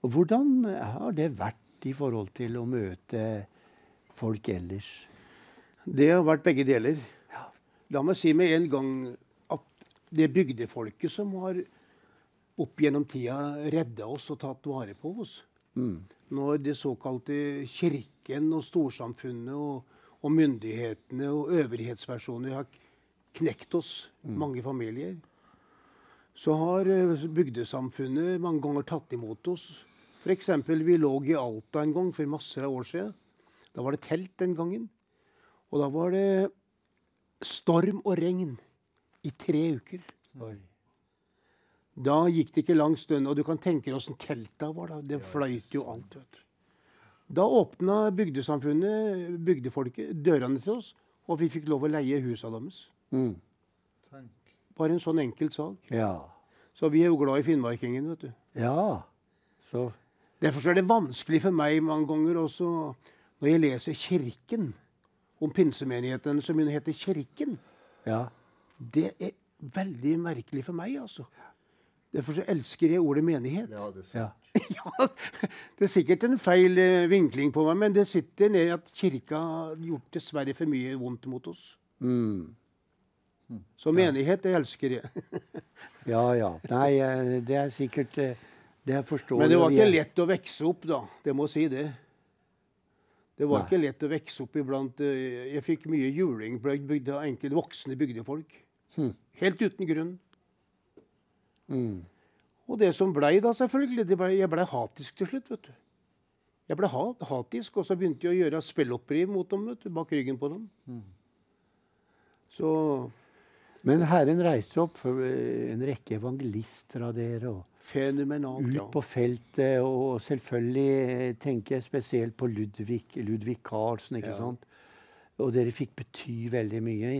Og hvordan har det vært i forhold til å møte folk ellers? Det har vært begge deler. La meg si med en gang at det bygdefolket som har opp gjennom tida redda oss og tatt vare på oss Når det såkalte kirken og storsamfunnet og, og myndighetene og øvrighetspersoner har knekt oss, mange familier, så har eh, bygdesamfunnet mange ganger tatt imot oss. F.eks. vi lå i Alta en gang for masser av år siden. Da var det telt den gangen. Og da var det storm og regn i tre uker. Da gikk det ikke lang stund, og du kan tenke deg åssen telta var. da. Det fløyt jo alt. vet du. Da åpna bygdesamfunnet, bygdefolket, dørene til oss, og vi fikk lov å leie husa deres. Mm. Bare en sånn enkel sak. Ja. Så vi er jo glad i finnmarkingen, vet du. Ja. Så Derfor er det vanskelig for meg mange ganger også når jeg leser Kirken, om pinsemenigheten som hun heter Kirken. Ja. Det er veldig merkelig for meg, altså. Derfor elsker jeg ordet menighet. Ja, det er sant. Ja. Ja, Det er sikkert en feil eh, vinkling på meg, men det sitter ned at kirka har gjort dessverre for mye vondt mot oss. Mm. Så menighet, det elsker jeg. Ja, ja. Nei, eh, det er sikkert eh, Det er forståelig. Men det var ikke lett å vokse opp, da. Det må si det. Det var Nei. ikke lett å vokse opp iblant Jeg fikk mye juling av enkelte voksne bygdefolk. Hm. Helt uten grunn. Mm. Og det som blei da, selvfølgelig det ble, Jeg blei hatisk til slutt, vet du. Jeg ble hat, hatisk, og så begynte jeg å gjøre spillopprim mot dem, vet du, bak ryggen på dem. Så Men Herren reiste opp for eh, en rekke evangelister av dere. og fenomenalt, ut på feltet, og selvfølgelig eh, tenker jeg spesielt på Ludvig, Ludvig Carlsen, ikke Ja. sant? Og dere fikk bety veldig mye,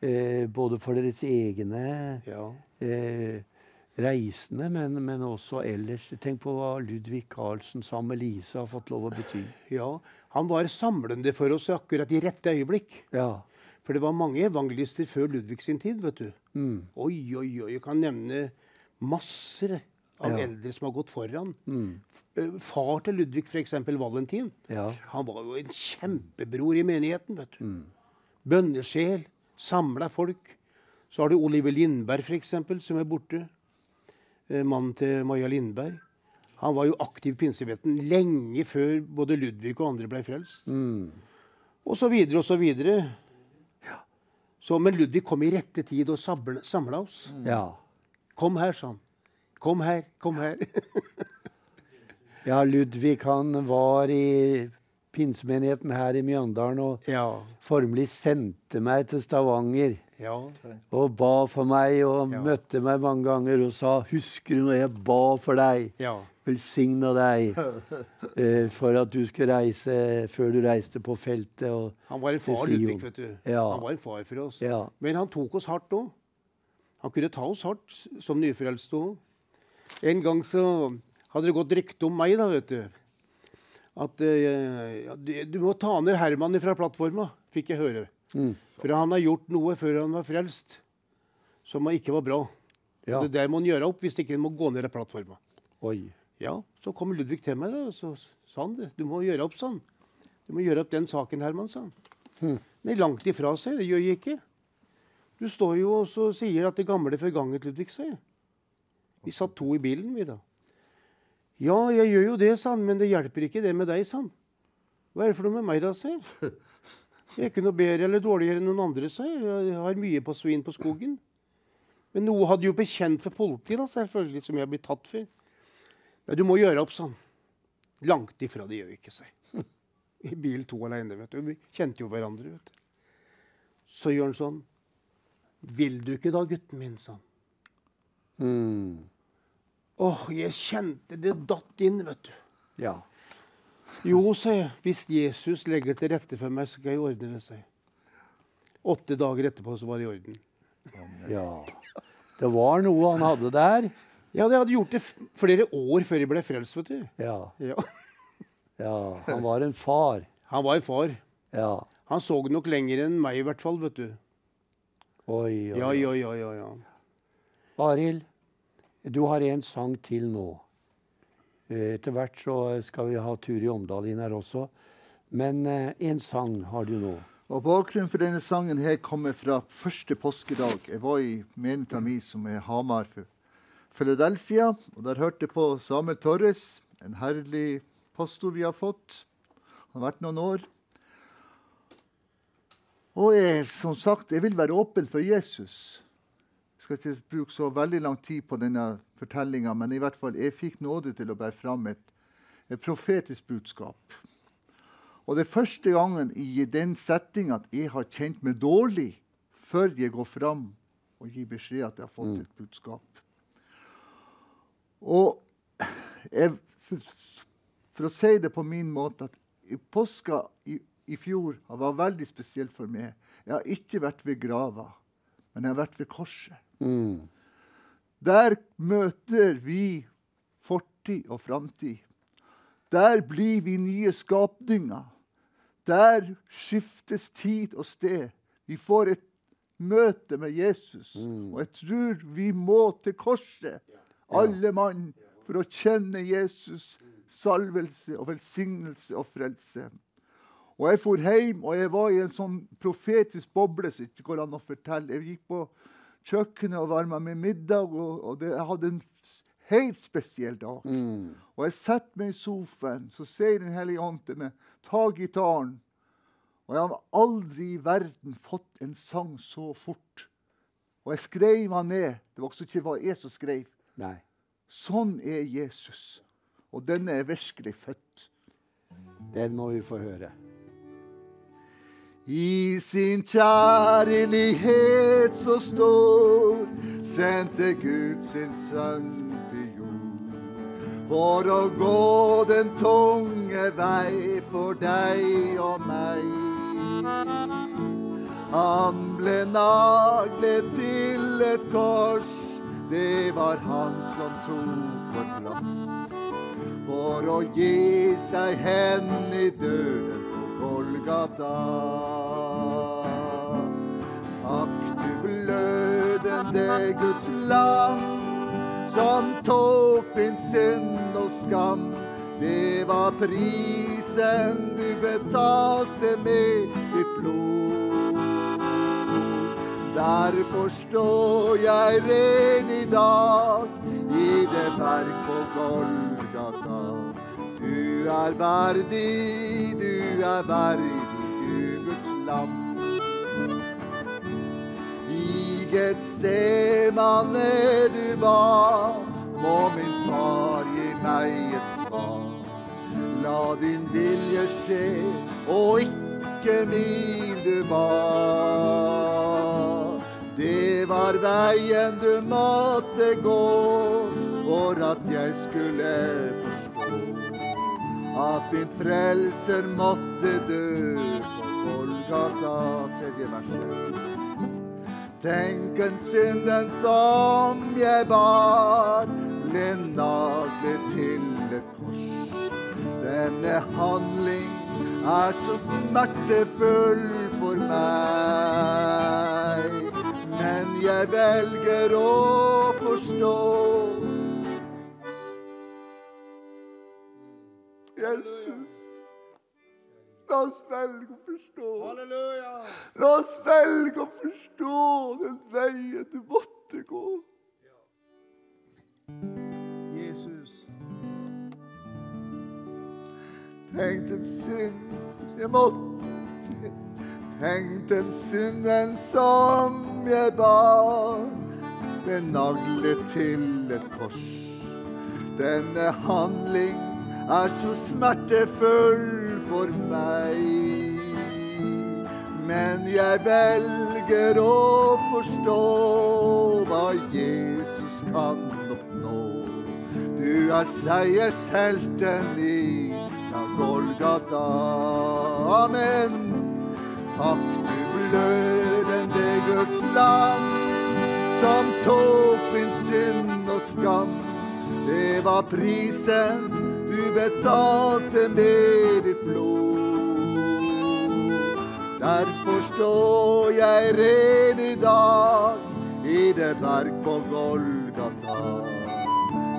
eh, både for deres egne ja. eh, reisende, men, men også ellers. Tenk på hva Ludvig Carlsen sammen med Lise har fått lov å bety. Ja, Han var samlende for oss akkurat i rette øyeblikk. Ja. For det var mange evangelister før Ludvig sin tid, vet du. Mm. Oi, oi, oi. Jeg kan nevne masser av Ja. eldre som har gått foran. Mm. Far til Ludvig, f.eks. Valentin, Ja. han var jo en kjempebror i menigheten. vet du. Mm. Bønnesjel, samla folk. Så har du Oliver Lindberg, f.eks., som er borte. Eh, Mannen til Maja Lindberg. Han var jo aktiv i pinsevetten lenge før både Ludvig og andre ble frelst. Mm. Og så videre og så videre. Så, men Ludvig kom i rette tid og samla oss. ja. Kom her, sa han. Kom her, kom her. Ja, Ludvig han var i pinsemenigheten her i Mjøndalen og ja. formelig sendte meg til Stavanger. Ja. og ba for meg og Ja. møtte meg mange ganger og sa 'Husker du når jeg ba for deg?' Ja. Velsigna deg eh, for at du skulle reise før du reiste på feltet. Og, Han var en far, Ludvig, vet du. Ja. Han var en far for oss. Ja. Men han tok oss hardt òg. Han kunne ta oss hardt som nyfrelste òg. En gang så hadde det gått rykte om meg, da, vet du. At eh, ja, du, du må ta ned Herman fra plattforma, fikk jeg høre. For han har gjort noe før han var frelst, som ikke var bra. Ja. Det der må han gjøre opp hvis ikke han må gå ned av plattforma. Ja, så kom Ludvig til meg, da, og så sa han det. Du må gjøre opp sånn. Du må gjøre opp den saken, Herman, sa han. Nei, langt ifra seg. Det gjør jeg ikke. Du står jo og så sier at det gamle forganget, Ludvig, sa jeg. Vi satt to i bilen, vi, da. Ja, jeg gjør jo det, sa han, men det hjelper ikke det med deg, sa han. Hva er det for noe med meg, da, sa jeg. Jeg er ikke noe bedre eller dårligere enn noen andre, sa jeg. Jeg har mye på svin på skogen. Men noe hadde jo bekjent for politiet, da, selvfølgelig, som jeg ble tatt for. Nei, du må gjøre opp sånn. Langt ifra det gjør vi ikke, sier I bil to aleine, vet du. Vi kjente jo hverandre, vet du. Så gjør han sånn. Vil du ikke da, gutten min, sa han. Mm. Åh, jeg kjente det datt inn, vet du. Ja. Jo, sa jeg. Hvis Jesus legger til rette for meg, så skal jeg ordne det, sa jeg. Åtte dager etterpå så var det i orden. ja. Det var noe han hadde der. Ja, det hadde gjort det flere år før jeg ble frelst, vet du. Ja. Ja. ja. Han var en far. Han var en far. Ja. Han så nok lenger enn meg, i hvert fall, vet du. Oi, oi, oi. oi. ja, ja, ja. ja. Arild, du har en sang til nå. Eh, Etter hvert så skal vi ha Turi Omdal inn her også. Men eh, en sang har du nå. Og Bakgrunnen for denne sangen her kommer fra første påskedag. Jeg var i menigheten min som er Hamar for Philadelphia. og Der hørte jeg på Samuel Torres, en herlig pastor vi har fått. Han har vært noen år. Og jeg, som sagt, jeg vil være åpen for Jesus. Jeg skal ikke bruke så veldig lang tid på denne fortellinga, men i hvert fall, jeg fikk nåde til å bære fram et, et profetisk budskap. Og det er første gangen i den settinga at jeg har kjent meg dårlig før jeg går fram og gir beskjed at jeg har fått et budskap. Og jeg, for, for å si det på min måte at i påska i, i fjor var veldig spesiell for meg. Jeg har ikke vært ved grava, men jeg har vært ved korset. Mm. Der møter vi fortid og framtid. Der blir vi nye skapninger. Der skiftes tid og sted. Vi får et møte med Jesus. Og jeg tror vi må til korset, alle mann, for å kjenne Jesus' salvelse og velsignelse og frelse. Og jeg for hjem, og jeg var i en sånn profetisk boble som ikke går an å fortelle. Jeg gikk på kjøkkenet og varma med middag, og, og det, jeg hadde en helt spesiell dag. Og jeg setter meg i sofaen, så sier Den hellige ånd til meg, ta gitaren. Og jeg har aldri i verden fått en sang så fort. Og jeg skrev han ned. Det var også ikke hva jeg som skrev. Nei. Sånn er Jesus. Og denne er virkelig født. Den må vi få høre. I sin kjærlighet så står sendte Gud sin sønn til jord. For å gå den tunge vei for deg og meg. Han ble naglet til et kors, det var han som tok vårt plass. For å gi seg hen i døden Golgata. Takk du blødende Guds lam, som tok din synd og skam. Det var prisen du betalte med ditt blod. Derfor står jeg ren i dag i det verk på Golgata. Er verdig, du er verdig, du Guds lam. I Getsemane du ba, må min far gi meg et svar. La din vilje skje, og ikke min du ba. Det var veien du måtte gå for at jeg skulle forstå at min frelser måtte dø på Golgata, tredje verset. Tenk en synden som jeg bar, ble naglet til et kors. Denne handling er så smertefull for meg. Men jeg velger å forstå. Jesus, la oss velge å forstå. La oss velge å forstå den veien du måtte gå. Jesus. Tenk den synd jeg måtte Tenk den synden som jeg bar Ble naglet til et kors Denne handling er så smertefull for meg Men jeg velger å forstå hva Jesus kan oppnå Du er seiershelten i fra Golgata. Amen. Takk du blødende Guds land, som tok min synd og skam. Det var prisen betalte med ditt blod. Derfor står jeg ren i dag i det verk på Golgata.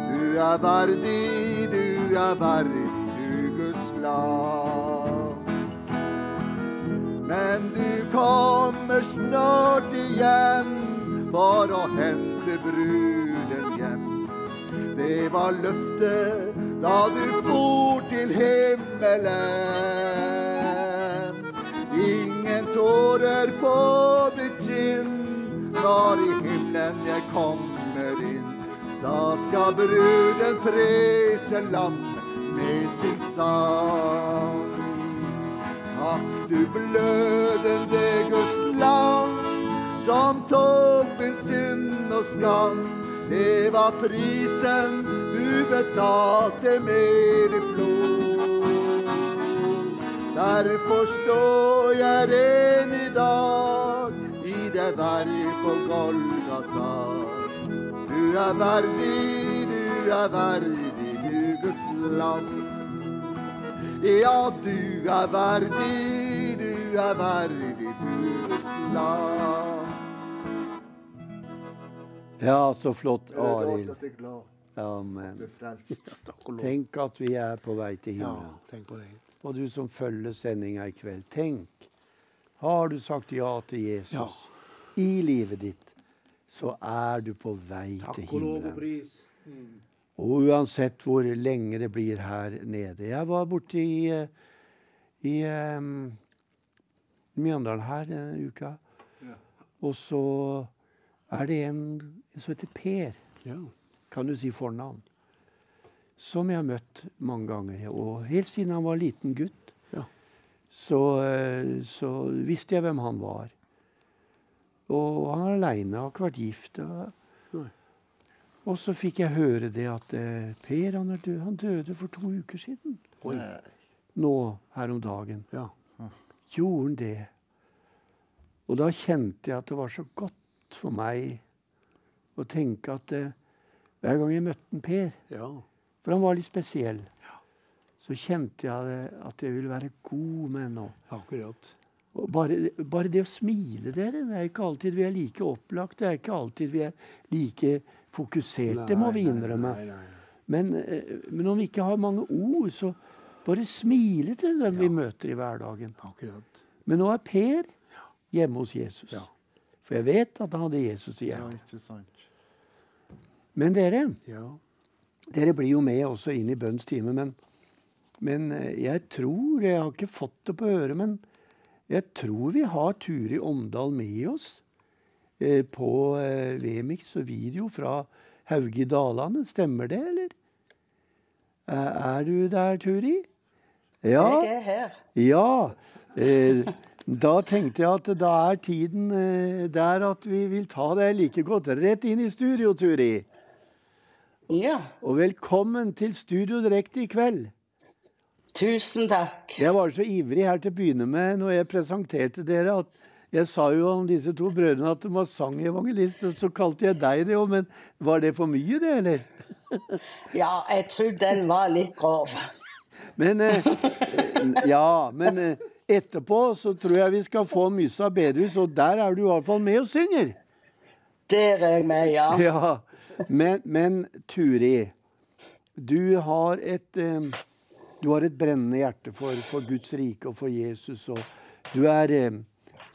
Du er verdig, du er verdig, du Guds lag. Men du kommer snart igjen, bare å hente bruden hjem. Det var løftet da du for til himmelen. Ingen tårer på ditt kinn når i himmelen jeg kommer inn. Da skal bruden prese lammet med sin sang. Takk du blødende Guds land, som tok min synd og skam. Det var prisen betalte med ditt blod. Derfor står jeg ren i dag i det verk på Golgata. Du er verdig, du er verdig, du Guds land. Ja, du er verdig, du er verdig, du Guds land. Ja, så flott, Arild. Amen. Takk. Tenk at vi er på vei til Ja, himmelen. tenk på det. Og du som følger sendinga i kveld, tenk. Har du sagt ja til Jesus Ja. i livet ditt, så er du på vei til Takk og lov og pris. pris. Og uansett hvor lenge det blir her nede. Jeg var borte i, i um, Mjøndalen her denne uka. Og så er det en, en som heter Per, Ja. Kan du si fornavn, som jeg har møtt mange ganger. Og helt siden han var liten gutt, Ja. så, eh, så visste jeg hvem han var. Og han er aleine, har ikke vært gift. Og, så fikk jeg høre det at eh, Per han, er død, han døde for to uker siden. Oi. Nå her om dagen. Ja. Gjorde han det? Og da kjente jeg at det var så godt for meg å tenke at eh, hver gang jeg møtte en Per, ja. for han var litt spesiell, så kjente jeg det, at jeg ville være god med ham. Akkurat. Og bare, bare det å smile, dere, det er ikke alltid vi er like opplagt, det er ikke alltid vi er like fokusert, det må vi innrømme. Nei, nei, nei. Men, eh, men om vi ikke har mange ord, så bare smile til dem vi møter i hverdagen. Akkurat. Men nå er Per hjemme hos Jesus. Ja. For jeg vet at han hadde Jesus i Ja, hjertet. ikke sant. Men dere, Ja. dere blir jo med også inn i bønns time. Men, men eh, jeg tror Jeg har ikke fått det på øret, men jeg tror vi har Turi Omdal med oss eh, på eh, Vemix og video fra Hauge i Dalane. Stemmer det, eller? Eh, er du der, Turi? Ja. Jeg er her. Ja. Eh, da tenkte jeg at da er tiden eh, der at vi vil ta deg like godt rett inn i studio, Turi. Ja, Og velkommen til Studio Direkte i kveld. tusen takk. Jeg var så ivrig her til å begynne med når jeg presenterte dere, at Jeg sa jo om disse to brødrene at de var sangevangelist, og så kalte jeg deg det òg, men var det for mye, det, eller? Ja, jeg tror den var litt grov. Men eh, Ja, men eh, etterpå så tror jeg vi skal få Mysa bedehus, og der er du i hvert fall med og synger. Der er jeg med, ja. Ja, Men, men Turi, du har et eh, du har et brennende hjerte for, for, Guds rike og for Jesus. og Du er, eh,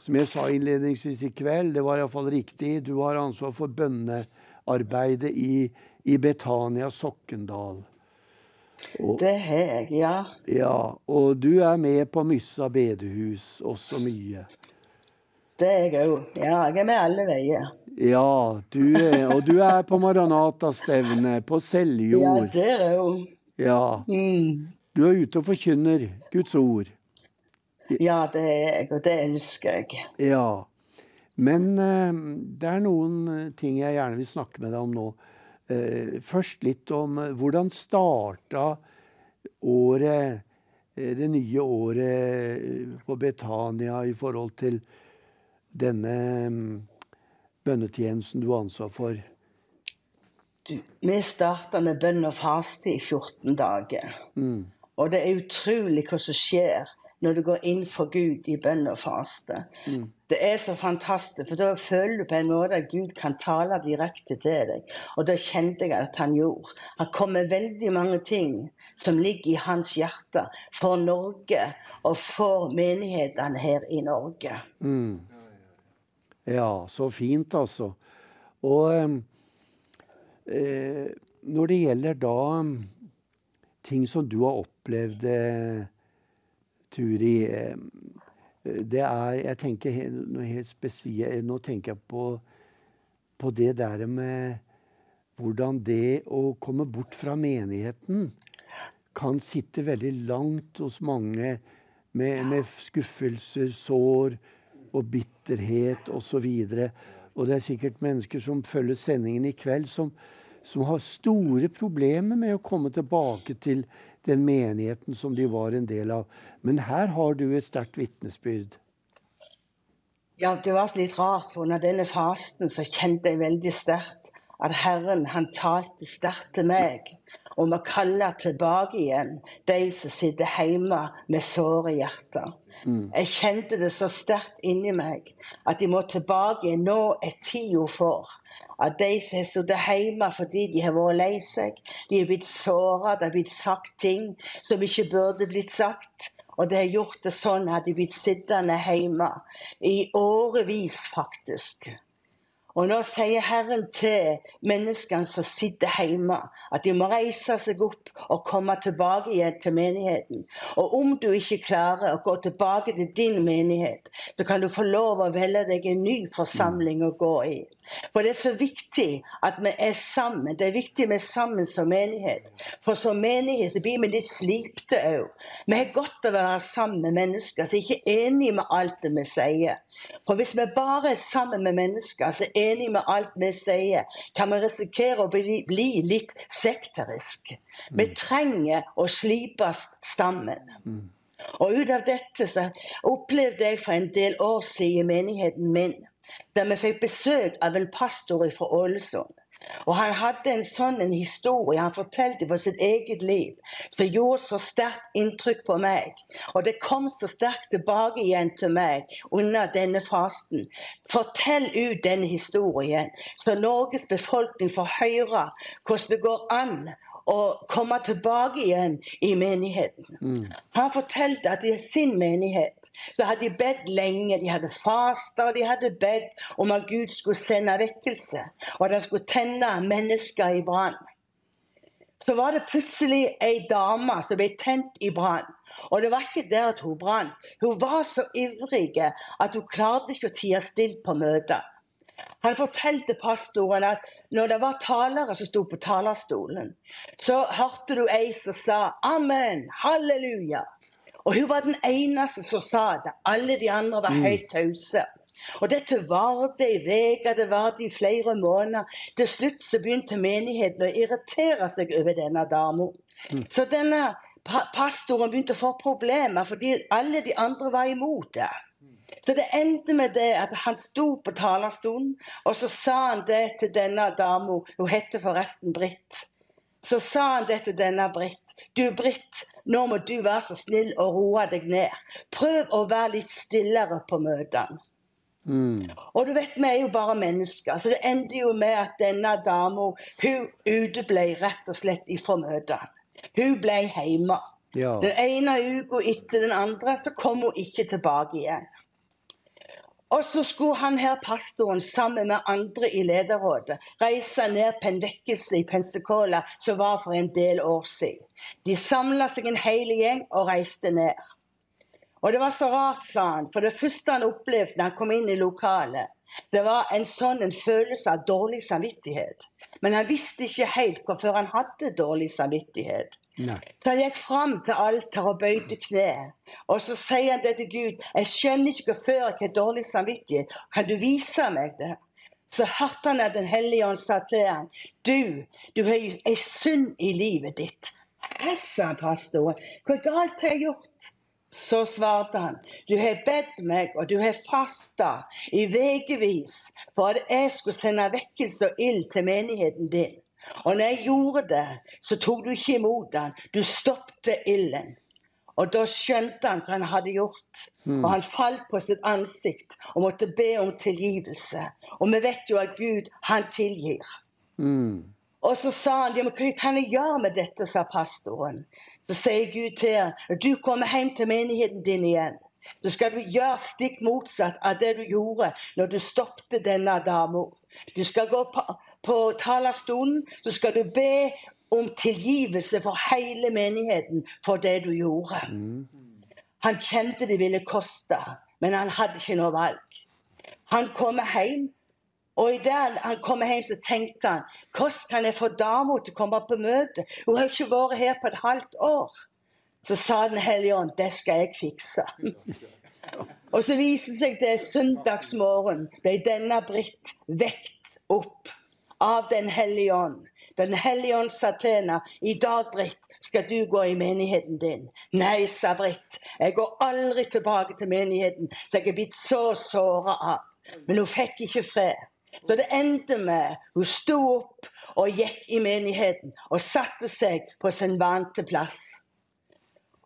som jeg sa innledningsvis i kveld, det var iallfall riktig, du har ansvar for bønnearbeidet i, i Betania Sokkendal. Og, det har jeg, ja. Ja, Og du er med på Myssa bedehus også mye. Det er jeg òg. Ja, jeg er med alle veier. Ja, du er, og du er på Maranata-stevne, på Seljord. Ja, der òg. Ja. Mm. Du er ute og forkynner Guds ord. Ja, det er jeg, og det elsker jeg. Ja. Men uh, det er noen eh, ting jeg gjerne vil snakke med deg om nå. Uh, først litt om uh, hvordan starta året, det nye året på Betania i forhold til denne um, bønnetjenesten du har ansvar for? Du, vi starta med bønn og faste i 14 dager. Mm. Og det er utrolig hva som skjer når du går inn for Gud i bønn og faste. Mm. Det er så fantastisk, for da føler du på en måte at Gud kan tale direkte til deg. Og da kjente jeg at han gjorde. Han kom med veldig mange ting som ligger i hans hjerte for Norge og for menighetene her i Norge. Mm. Ja, så fint, altså. Og eh, når det gjelder da ting som du har opplevd, eh, Turi eh, Det er Jeg tenker noe helt spesielt Nå tenker jeg på, på det der med hvordan det å komme bort fra menigheten kan sitte veldig langt hos mange med, med skuffelser, sår og bitterhet osv. Og, og det er sikkert mennesker som følger sendingen i kveld, som, som har store problemer med å komme tilbake til den menigheten som de var en del av. Men her har du et sterkt vitnesbyrd. Ja, det var litt rart, for under denne fasten så kjente jeg veldig sterkt at Herren han talte sterkt til meg om å kalle tilbake igjen de som sitter hjemme med såre hjerter. Mm. Jeg kjente det så sterkt inni meg at de må tilbake. Nå er tida for at de som har sittet hjemme fordi de har vært lei seg, de har blitt såra, det har blitt sagt ting som ikke burde blitt sagt. Og det har gjort det sånn at de har blitt sittende hjemme i årevis, faktisk. Og nå sier Herren til menneskene som sitter hjemme, at de må reise seg opp og komme tilbake igjen til menigheten. Og om du ikke klarer å gå tilbake til din menighet, så kan du få lov å velge deg en ny forsamling å gå i. For det er så viktig at vi er sammen. Det er viktig vi er sammen som menighet. For som menighet så blir vi litt slipte òg. Vi har godt av å være sammen med mennesker som ikke er enige med alt det vi sier. For hvis vi bare er sammen med mennesker som er enige med alt vi sier, kan vi risikere å bli, bli litt sekterisk. Vi trenger å slipes sammen. Og ut av dette så opplevde jeg for en del år siden i menigheten min der vi fikk besøk av en pastor fra Ålesund. Og Han hadde en sånn en historie han fortalte på sitt eget liv som gjorde så sterkt inntrykk på meg. Og det kom så sterkt tilbake igjen til meg under denne fasten. Fortell ut denne historien, så Norges befolkning får høre hvordan det går an å komme tilbake igjen i menigheten. Mm. Han fortalte at i sin menighet så hadde de bedt lenge. De hadde fasta og de hadde bedt om at Gud skulle sende vekkelse, og at han skulle tenne mennesker i brann. Så var det plutselig ei dame som ble tent i brann. Og det var ikke der at hun brant. Hun var så ivrig at hun klarte ikke å tie stille på møtet. Han fortalte pastoren at når det var talere som sto på talerstolen, så hørte du ei som sa 'Amen, halleluja'. Og hun var den eneste som sa det. Alle de andre var mm. helt tause. Og dette varte i uker, det varte i flere måneder. Til slutt så begynte menigheten å irritere seg over denne dama. Mm. Så denne pastoren begynte å få problemer fordi alle de andre var imot det. Så det endte med det at han sto på talerstolen, og så sa han det til denne dama. Hun heter forresten Britt. Så sa han det til denne Britt. Du, Britt, nå må du være så snill og roe deg ned. Prøv å være litt stillere på møtene. Og du vet, vi er jo bare mennesker, så det endte jo med at denne dama hun uteble rett og slett ifra møtene. Hun ble hjemme. Ja. Den ene uka etter den andre så kom hun ikke tilbake igjen. Og så skulle han her pastoren sammen med andre i lederrådet reise ned på en vekkelse i Pensacola som var for en del år siden. De samla seg en hel gjeng og reiste ned. Og det var så rart, sa han, for det første han opplevde da han kom inn i lokalet, det var en sånn en følelse av dårlig samvittighet. Men han visste ikke helt hvorfor han hadde dårlig samvittighet. Nei. Så han gikk fram til alteret og bøyde kne. Og så sier han det til Gud. Jeg skjønner ikke hvorfor jeg har dårlig samvittighet. Kan du vise meg det? Så hørte han at Den hellige ånd sa til ham, du, du har ei synd i livet ditt. Hæ, sa pastoren. Hva galt har jeg gjort? Så svarte han, du har bedt meg, og du har fasta i ukevis for at jeg skulle sende vekkelse og ild til menigheten din. Og når jeg gjorde det, så tok du ikke imot den. Du stoppte ilden. Og da skjønte han hva han hadde gjort. Og han falt på sitt ansikt og måtte be om tilgivelse. Og vi vet jo at Gud, han tilgir. Og så sa han, ja, men hva kan jeg gjøre med dette, sa pastoren. Så sier Gud til ham, når du kommer hjem til menigheten din igjen, så skal du gjøre stikk motsatt av det du gjorde når du stoppet denne dama. Du skal gå på, på talerstolen, så skal du be om tilgivelse for hele menigheten for det du gjorde. Han kjente det ville koste, men han hadde ikke noe valg. Han kommer hjem, og i det han kommer hjem, så tenkte han hvordan kan jeg få dama til å komme på møte? Hun har ikke vært her på et halvt år. Så sa Den hellige ånd det skal jeg fikse. Og så viser det seg det søndagsmorgen ble denne Britt vekt opp av Den hellige ånd. Den hellige ånd sa til henne i dag, Britt, skal du gå i menigheten din. Nei, sa Britt, jeg går aldri tilbake til menigheten, så jeg er blitt så såra av. Men hun fikk ikke fred. Så det endte med hun sto opp og gikk i menigheten og satte seg på sin vante plass.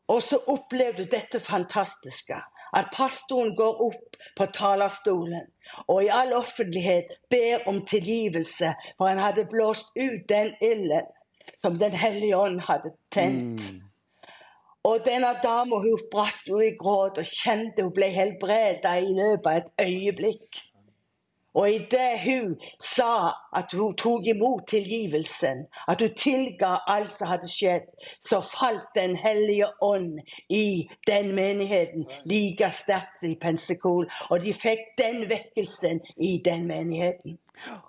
Og så opplevde hun dette fantastiske. At pastoren går opp på talerstolen og i all offentlighet ber om tilgivelse, for han hadde blåst ut den ilden som Den hellige ånd hadde tent. Og denne dama hun brast jo i gråt og kjente hun ble helbreda i løpet av et øyeblikk. Og idet hun sa at hun tok imot tilgivelsen, at hun tilga alt som hadde skjedd, så falt Den hellige ånd i den menigheten like sterkt som i Pensacola. Og de fikk den vekkelsen i den menigheten.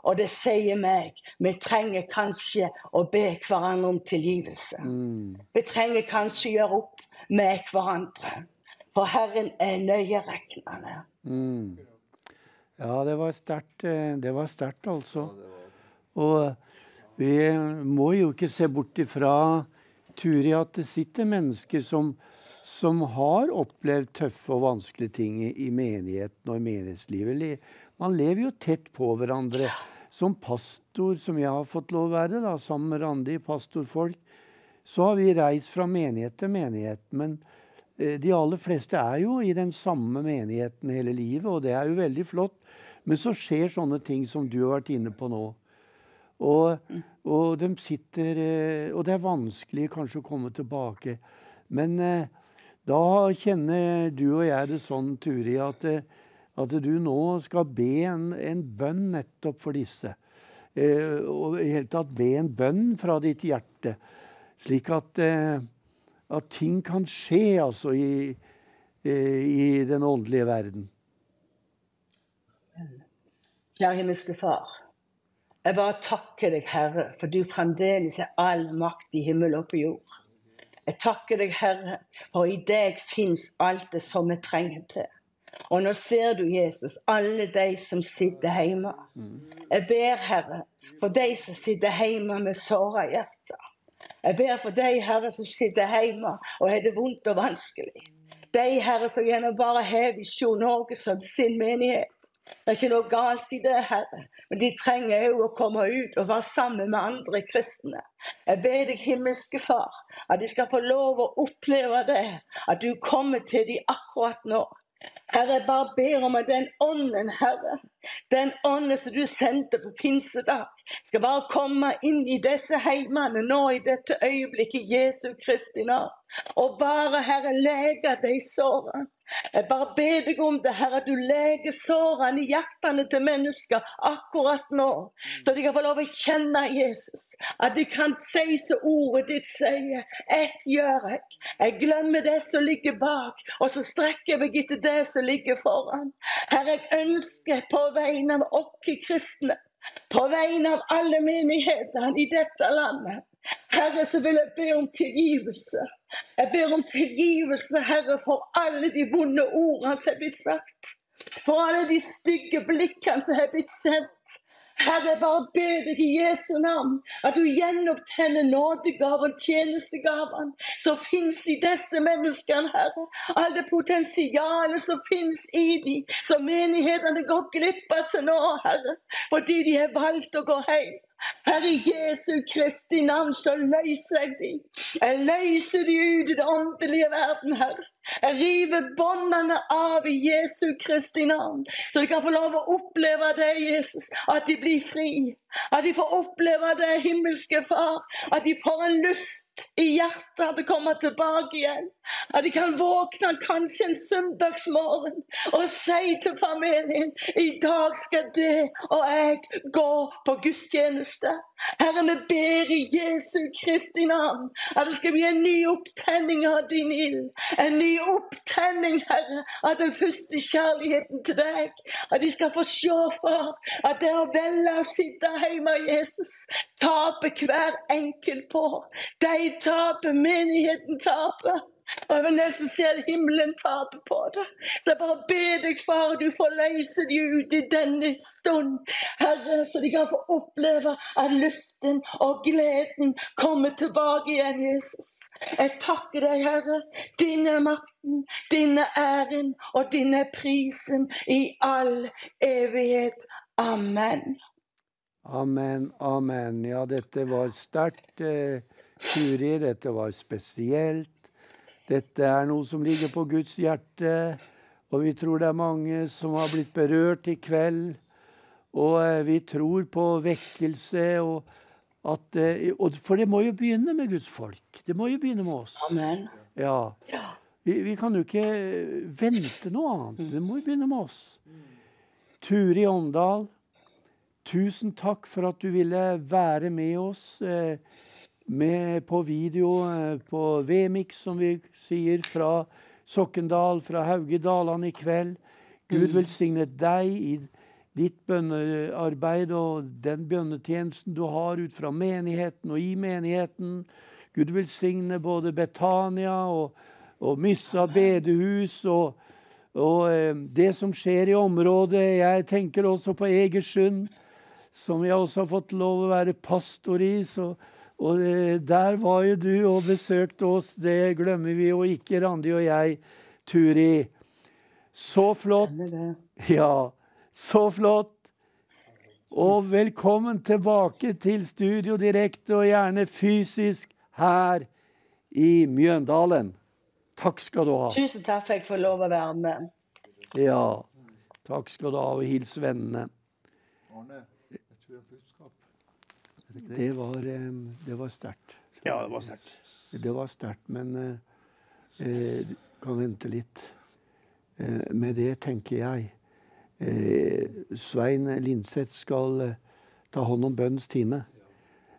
Og det sier meg vi trenger kanskje å be hverandre om tilgivelse. Vi trenger kanskje å gjøre opp med hverandre. For Herren er nøyeregnende. Ja, det var sterkt. eh, Det var sterkt, altså. Og vi må jo ikke se bort ifra, Turi, at det sitter mennesker som, som har opplevd tøffe og vanskelige ting i, menigheten og i menighetslivet. Man lever jo tett på hverandre. Som pastor, som jeg har fått lov å være, da, sammen med Randi, pastorfolk, så har vi reist fra menighet til menighet. Men eh, de aller fleste er jo i den samme menigheten hele livet, og det er jo veldig flott. Men så skjer sånne ting som du har vært inne på nå. Og, og de sitter eh, Og det er vanskelig kanskje å komme tilbake. Men eh, da kjenner du og jeg det sånn, Turi, at, eh, at du nå skal be en, en bønn nettopp for disse. Eh, og i hele tatt be en bønn fra ditt hjerte. Slik at, eh, at ting kan skje altså i, eh, i den åndelige verden. Kjære himmelske Far. Jeg bare takker deg, Herre, for du fremdeles er all makt i himmel og på jord. Jeg takker deg, Herre, for i deg fins alt det som vi trenger til. Og nå ser du, Jesus, alle de som sitter hjemme. Jeg ber, Herre, for de som sitter hjemme med såra hjerter. Jeg ber for de, Herre, som sitter hjemme og har det vondt og vanskelig. De Herre som gjennom bare har Visjon Norge som sin menighet. Det er ikke noe galt i det, Herre, men de trenger òg å komme ut og være sammen med andre kristne. Jeg ber deg, himmelske Far, at de skal få lov å oppleve det, at du kommer til dem akkurat nå. Herre, jeg bare ber om at den ånden, Herre, den ånden som du sendte på pinsedag, skal bare komme inn i disse heimene nå i dette øyeblikket, Jesu Kristi navn. Og bare, Herre, lege de sårene. Jeg bare ber deg om det, Herre, du leger sårene i hjertene til mennesker akkurat nå. Så de kan få lov å kjenne Jesus. At de kan si som ordet ditt sier. Ett gjør jeg. Jeg glemmer det som ligger bak, og så strekker jeg meg etter det som ligger foran. Herre, jeg ønsker på vegne av oss kristne, på vegne av alle menighetene i dette landet, Herre, så vil jeg be om tilgivelse. Jeg ber om tilgivelse, Herre, for alle de vonde ordene som er blitt sagt. For alle de stygge blikkene som er blitt sendt. Herre, jeg bare ber deg i Jesu navn at du gjenopptenner nådegaven, tjenestegaven som finnes i disse menneskene, Herre. Alle potensialet som finnes i dem, som menighetene går glipp av til nå, Herre. Fordi de har valgt å gå hjem. Herre Jesu Kristi navn, så løser jeg de. Jeg løser de ut i den åndelige verden, Herre. Jeg river båndene av i Jesu Kristi navn, så de kan få lov å oppleve deg, Jesus. At de blir fri. At de får oppleve deg, himmelske Far. At de får en lyst i hjertet til å komme tilbake igjen. At de kan våkne kanskje en søndagsmorgen og si til familien i dag skal det og jeg gå på gudstjeneste. Herre, vi ber i Jesu Kristi navn at det skal bli en ny opptenning av din ild. En ny opptenning, Herre, av den første kjærligheten til deg. At de skal få se, far, at det å velge å sitte hjemme av Jesus taper hver enkelt på. De taper, menigheten taper. Og jeg vil nesten se at himmelen taper på det. Så jeg bare ber deg, far, du får løse de ut i denne stund, Herre, så de kan få oppleve at lysten og gleden kommer tilbake igjen, Jesus. Jeg takker deg, Herre. Din er makten, din er æren, og din er prisen i all evighet. Amen. Amen, amen. Ja, dette var sterkt. Eh, dette var spesielt. Dette er noe som ligger på Guds hjerte, og vi tror det er mange som har blitt berørt i kveld. Og eh, vi tror på vekkelse. Og at, eh, og for det må jo begynne med Guds folk. Det må jo begynne med oss. Amen. Ja. Vi, vi kan jo ikke vente noe annet. Det må jo begynne med oss. Turi Åndal, tusen takk for at du ville være med oss. Eh, med på video eh, på Vemix, som vi sier, fra Sokkendal, fra Hauge Dalane i kveld. Gud Mm. velsigne deg i ditt bønnearbeid og den bønnetjenesten du har ut fra menigheten og i menigheten. Gud velsigne både Betania og, og Myssa bedehus og, og eh, det som skjer i området. Jeg tenker også på Egersund, som jeg også har fått lov å være pastor i. så og eh, der var jo du og besøkte oss, det glemmer vi jo ikke, Randi og jeg, Turi. Så flott. Ja, så flott. Og velkommen tilbake til Studio Direkte, og gjerne fysisk her i Mjøndalen. Takk skal du ha. Tusen takk for at jeg får lov å være med. Ja, takk skal du ha, og hils vennene. Arne, jeg tror jeg har budskap. Det var, det var sterkt. Ja, det var sterkt. Det var sterkt, men eh, eh, kan vente litt. Eh, med det tenker jeg eh, Svein Linseth skal eh, ta hånd om bønnens time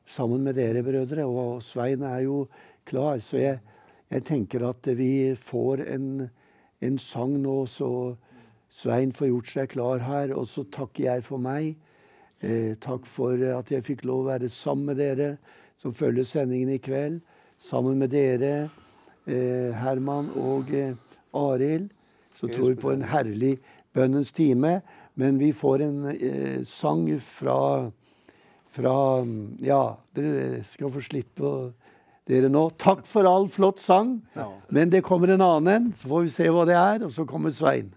sammen med dere, brødre. Og Svein er jo klar, så jeg, jeg tenker at vi får en, en sang nå, så Svein får gjort seg klar her. Og så takker jeg for meg. Eh, takk for at jeg fikk lov å være sammen med dere som følger sendingen i kveld. Sammen med dere, eh, Herman og eh, Arild, som tror på en herlig bønnens time. Men vi får en eh, sang fra, fra Ja, dere skal få slippe å dere nå. Takk for all flott sang. Men det kommer en annen en, så får vi se hva det er. Og så kommer Svein.